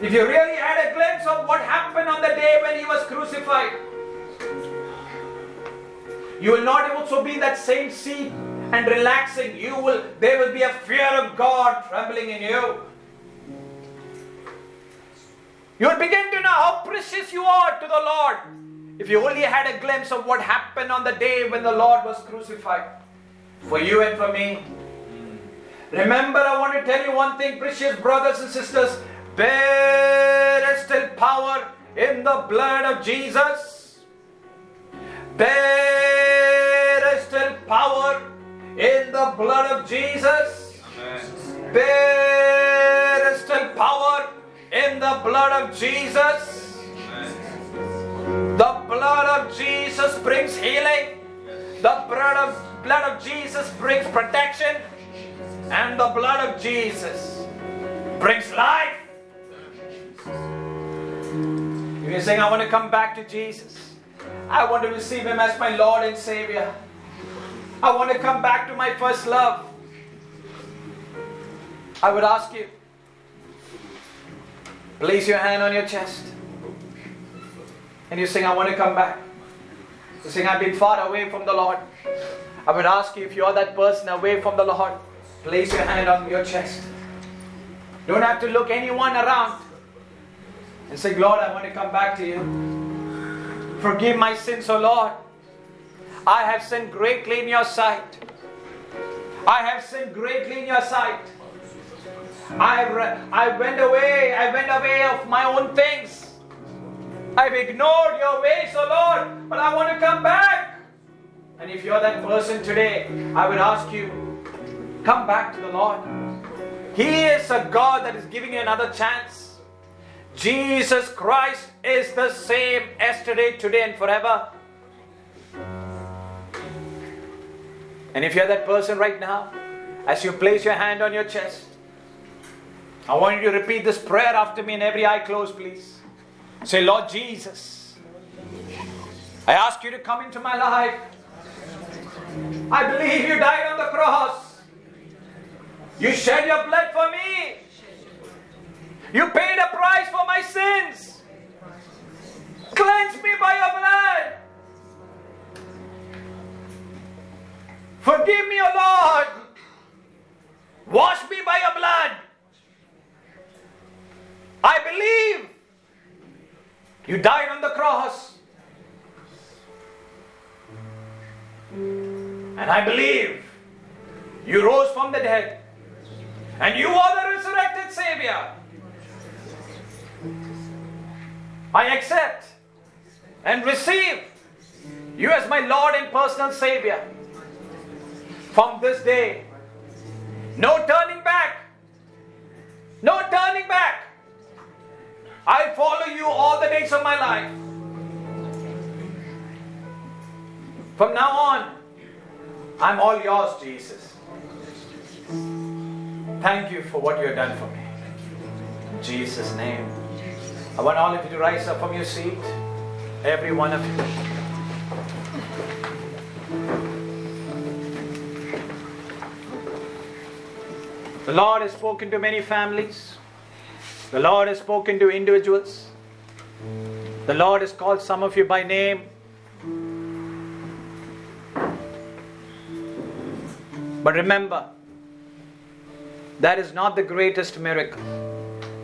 If you really had a glimpse of what happened on the day when he was crucified, you will not also be in that same seat and relaxing. You will there will be a fear of God trembling in you. You will begin to know how precious you are to the Lord. If you only had a glimpse of what happened on the day when the Lord was crucified for you and for me. Remember, I want to tell you one thing, precious brothers and sisters. There is still power in the blood of Jesus. There is still power in the blood of Jesus. There is still power in the blood of Jesus. The blood of Jesus brings healing. The blood of, blood of Jesus brings protection. And the blood of Jesus brings life. If you're saying, I want to come back to Jesus. I want to receive Him as my Lord and Savior. I want to come back to my first love. I would ask you, place your hand on your chest. And you're saying, I want to come back. You're saying, I've been far away from the Lord. I would ask you, if you're that person away from the Lord, place your hand on your chest. Don't have to look anyone around and say, Lord, I want to come back to you. Forgive my sins, O Lord. I have sinned greatly in your sight. I have sinned greatly in your sight. I, I went away, I went away of my own things. I've ignored your ways, O Lord, but I want to come back. And if you're that person today, I would ask you, come back to the Lord. He is a God that is giving you another chance. Jesus Christ is the same yesterday, today, and forever. And if you're that person right now, as you place your hand on your chest, I want you to repeat this prayer after me in every eye closed, please. Say, Lord Jesus, I ask you to come into my life. I believe you died on the cross. You shed your blood for me. You paid a price for my sins. Cleanse me by your blood. Forgive me, O Lord. Wash me by your blood. I believe you died on the cross. And I believe you rose from the dead. And you are the resurrected Savior. I accept and receive you as my Lord and personal Savior. From this day, no turning back. No turning back. I follow you all the days of my life. From now on, I'm all yours, Jesus. Thank you for what you have done for me. In Jesus' name. I want all of you to rise up from your seat. Every one of you. The Lord has spoken to many families. The Lord has spoken to individuals. The Lord has called some of you by name. But remember, that is not the greatest miracle.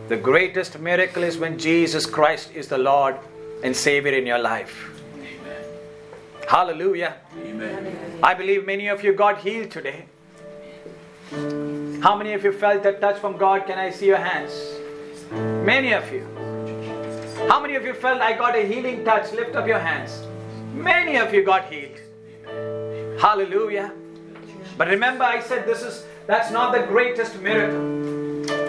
The greatest miracle is when Jesus Christ is the Lord and Savior in your life. Amen. Hallelujah. Amen. I believe many of you got healed today. How many of you felt that touch from God? Can I see your hands? Many of you. How many of you felt I got a healing touch? Lift up your hands. Many of you got healed. Hallelujah. But remember, I said this is that's not the greatest miracle.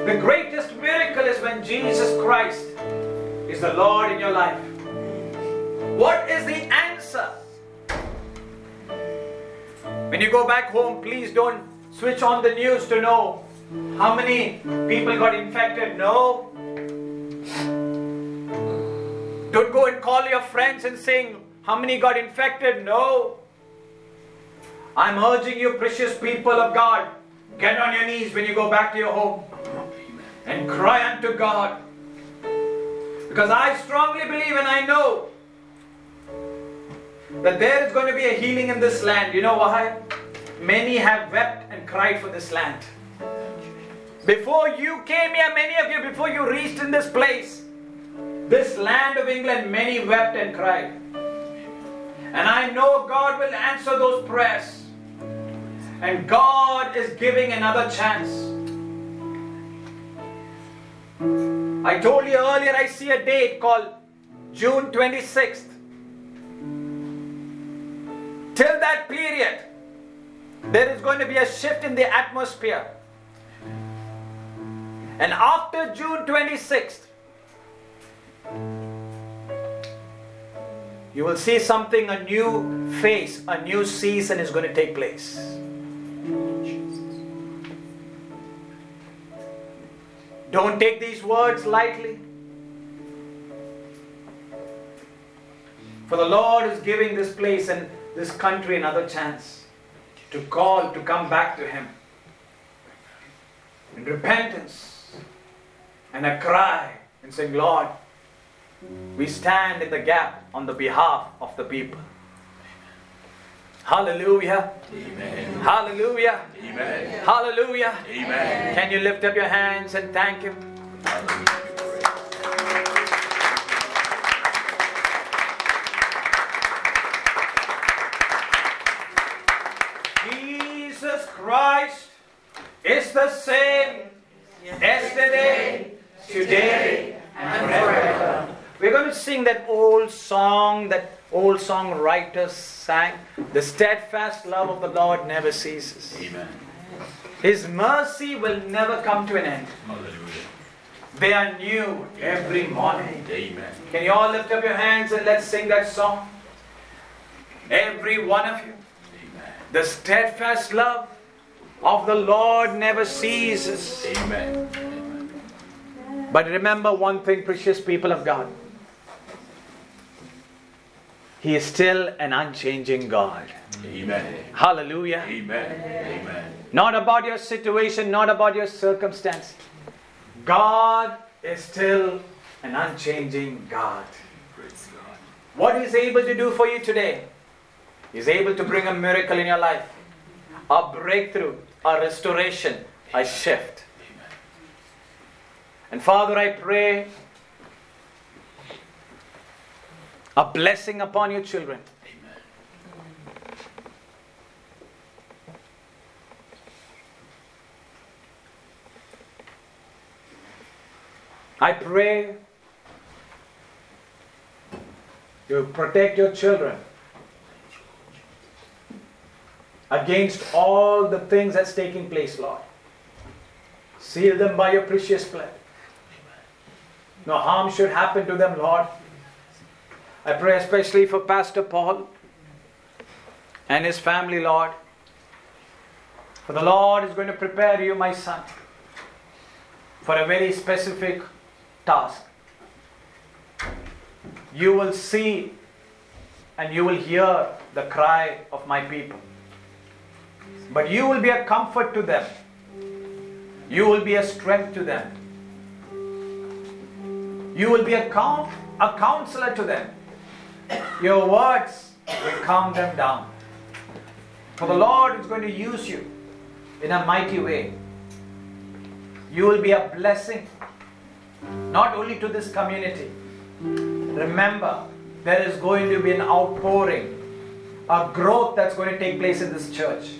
The greatest miracle is when Jesus Christ is the Lord in your life. What is the answer? When you go back home, please don't switch on the news to know how many people got infected. No. Don't go and call your friends and saying how many got infected. No. I'm urging you, precious people of God, get on your knees when you go back to your home and cry unto God. Because I strongly believe and I know that there is going to be a healing in this land. You know why? Many have wept and cried for this land. Before you came here, many of you, before you reached in this place, this land of England, many wept and cried. And I know God will answer those prayers. And God is giving another chance. I told you earlier, I see a date called June 26th. Till that period, there is going to be a shift in the atmosphere. And after June 26th, you will see something, a new phase, a new season is going to take place. Don't take these words lightly. For the Lord is giving this place and this country another chance to call to come back to Him in repentance and a cry and saying, Lord, we stand in the gap on the behalf of the people. Hallelujah. Amen. Hallelujah. Amen. Hallelujah. Amen. Can you lift up your hands and thank Him? Jesus Christ is the same yesterday, today, and forever. We're going to sing that old song that old songwriters sang. The steadfast love of the Lord never ceases. Amen. His mercy will never come to an end. Hallelujah. They are new every morning. Amen. Can you all lift up your hands and let's sing that song? Every one of you. Amen. The steadfast love of the Lord never ceases. Amen. But remember one thing, precious people of God. He is still an unchanging God. Amen. Hallelujah. Amen. Amen. Not about your situation, not about your circumstance. God is still an unchanging God. Praise God. What He's able to do for you today, He's able to bring a miracle in your life, a breakthrough, a restoration, a shift. And Father, I pray a blessing upon your children. I pray you protect your children against all the things that's taking place, Lord. Seal them by your precious blood. No harm should happen to them, Lord. I pray especially for Pastor Paul and his family, Lord. For the Lord is going to prepare you, my son, for a very specific task. You will see and you will hear the cry of my people. But you will be a comfort to them. You will be a strength to them. You will be a, count, a counselor to them. Your words will calm them down. For the Lord is going to use you in a mighty way. You will be a blessing not only to this community. Remember, there is going to be an outpouring, a growth that's going to take place in this church.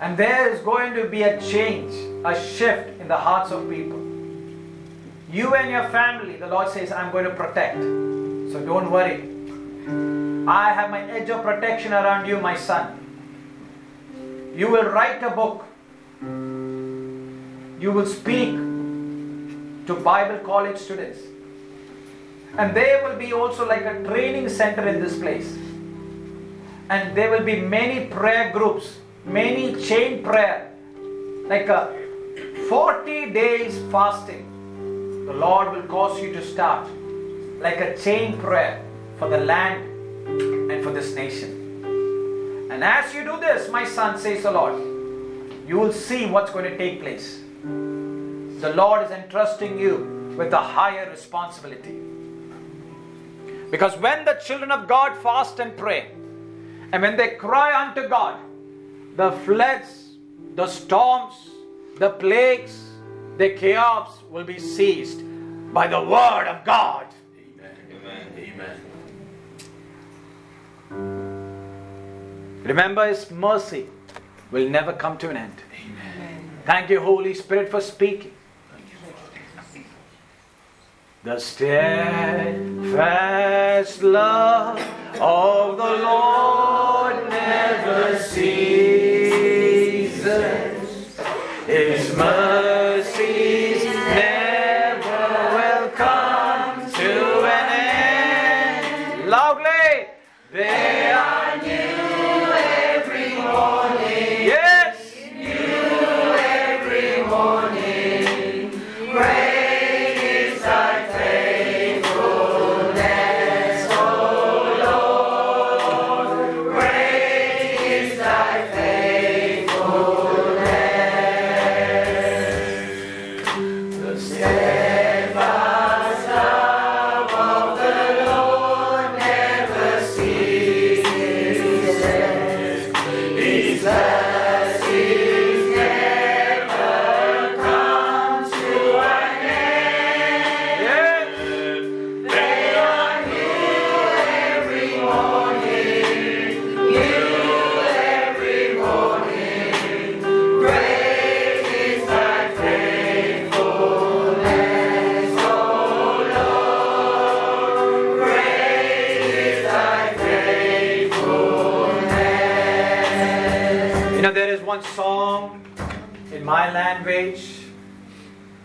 And there is going to be a change, a shift in the hearts of people. You and your family, the Lord says, I'm going to protect. So don't worry. I have my edge of protection around you, my son. You will write a book. You will speak to Bible college students. And there will be also like a training center in this place. And there will be many prayer groups, many chain prayer, like a 40 days fasting. The Lord will cause you to start like a chain prayer for the land and for this nation. And as you do this, my son, says the Lord, you will see what's going to take place. The Lord is entrusting you with a higher responsibility. Because when the children of God fast and pray, and when they cry unto God, the floods, the storms, the plagues, the chaos will be seized by the word of God. Remember, His mercy will never come to an end. Amen. Thank you, Holy Spirit, for speaking. The steadfast love of the Lord never ceases. His mercies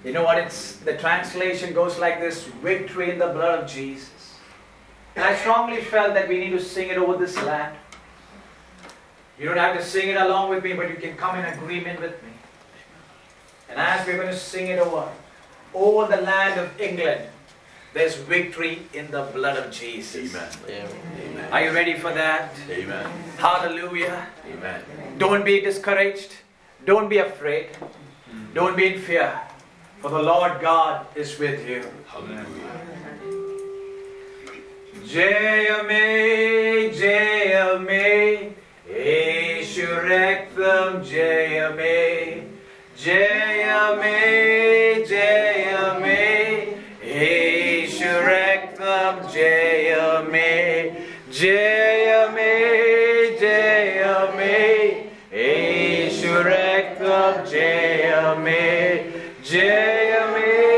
You know what it's the translation goes like this victory in the blood of Jesus. And I strongly felt that we need to sing it over this land. You don't have to sing it along with me, but you can come in agreement with me. And as we're going to sing it over, over the land of England, there's victory in the blood of Jesus. Amen. Amen. Are you ready for that? Amen. Hallelujah. Amen. Don't be discouraged. Don't be afraid. Don't be in fear. For the Lord God is with you. Hallelujah. Jayame, Jayame, Eshurektham, Jayame, Jayame, Jayame, Eshurektham, Jayame, Jayame, Jayame, Eshurektham, Jayame, Jayame,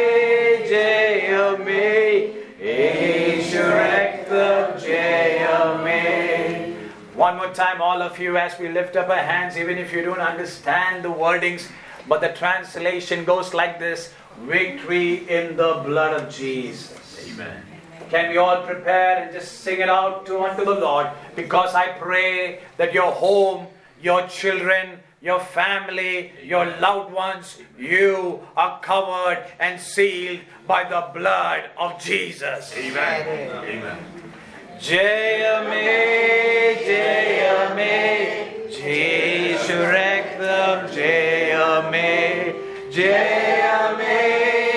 One more time, all of you, as we lift up our hands, even if you don't understand the wordings, but the translation goes like this Victory in the blood of Jesus. Amen. Can we all prepare and just sing it out to unto the Lord? Because I pray that your home, your children, your family, your loved ones, you are covered and sealed by the blood of Jesus. Amen. Amen. Jayame, Jayame, Jesu Rektham, Jayame, Jayame.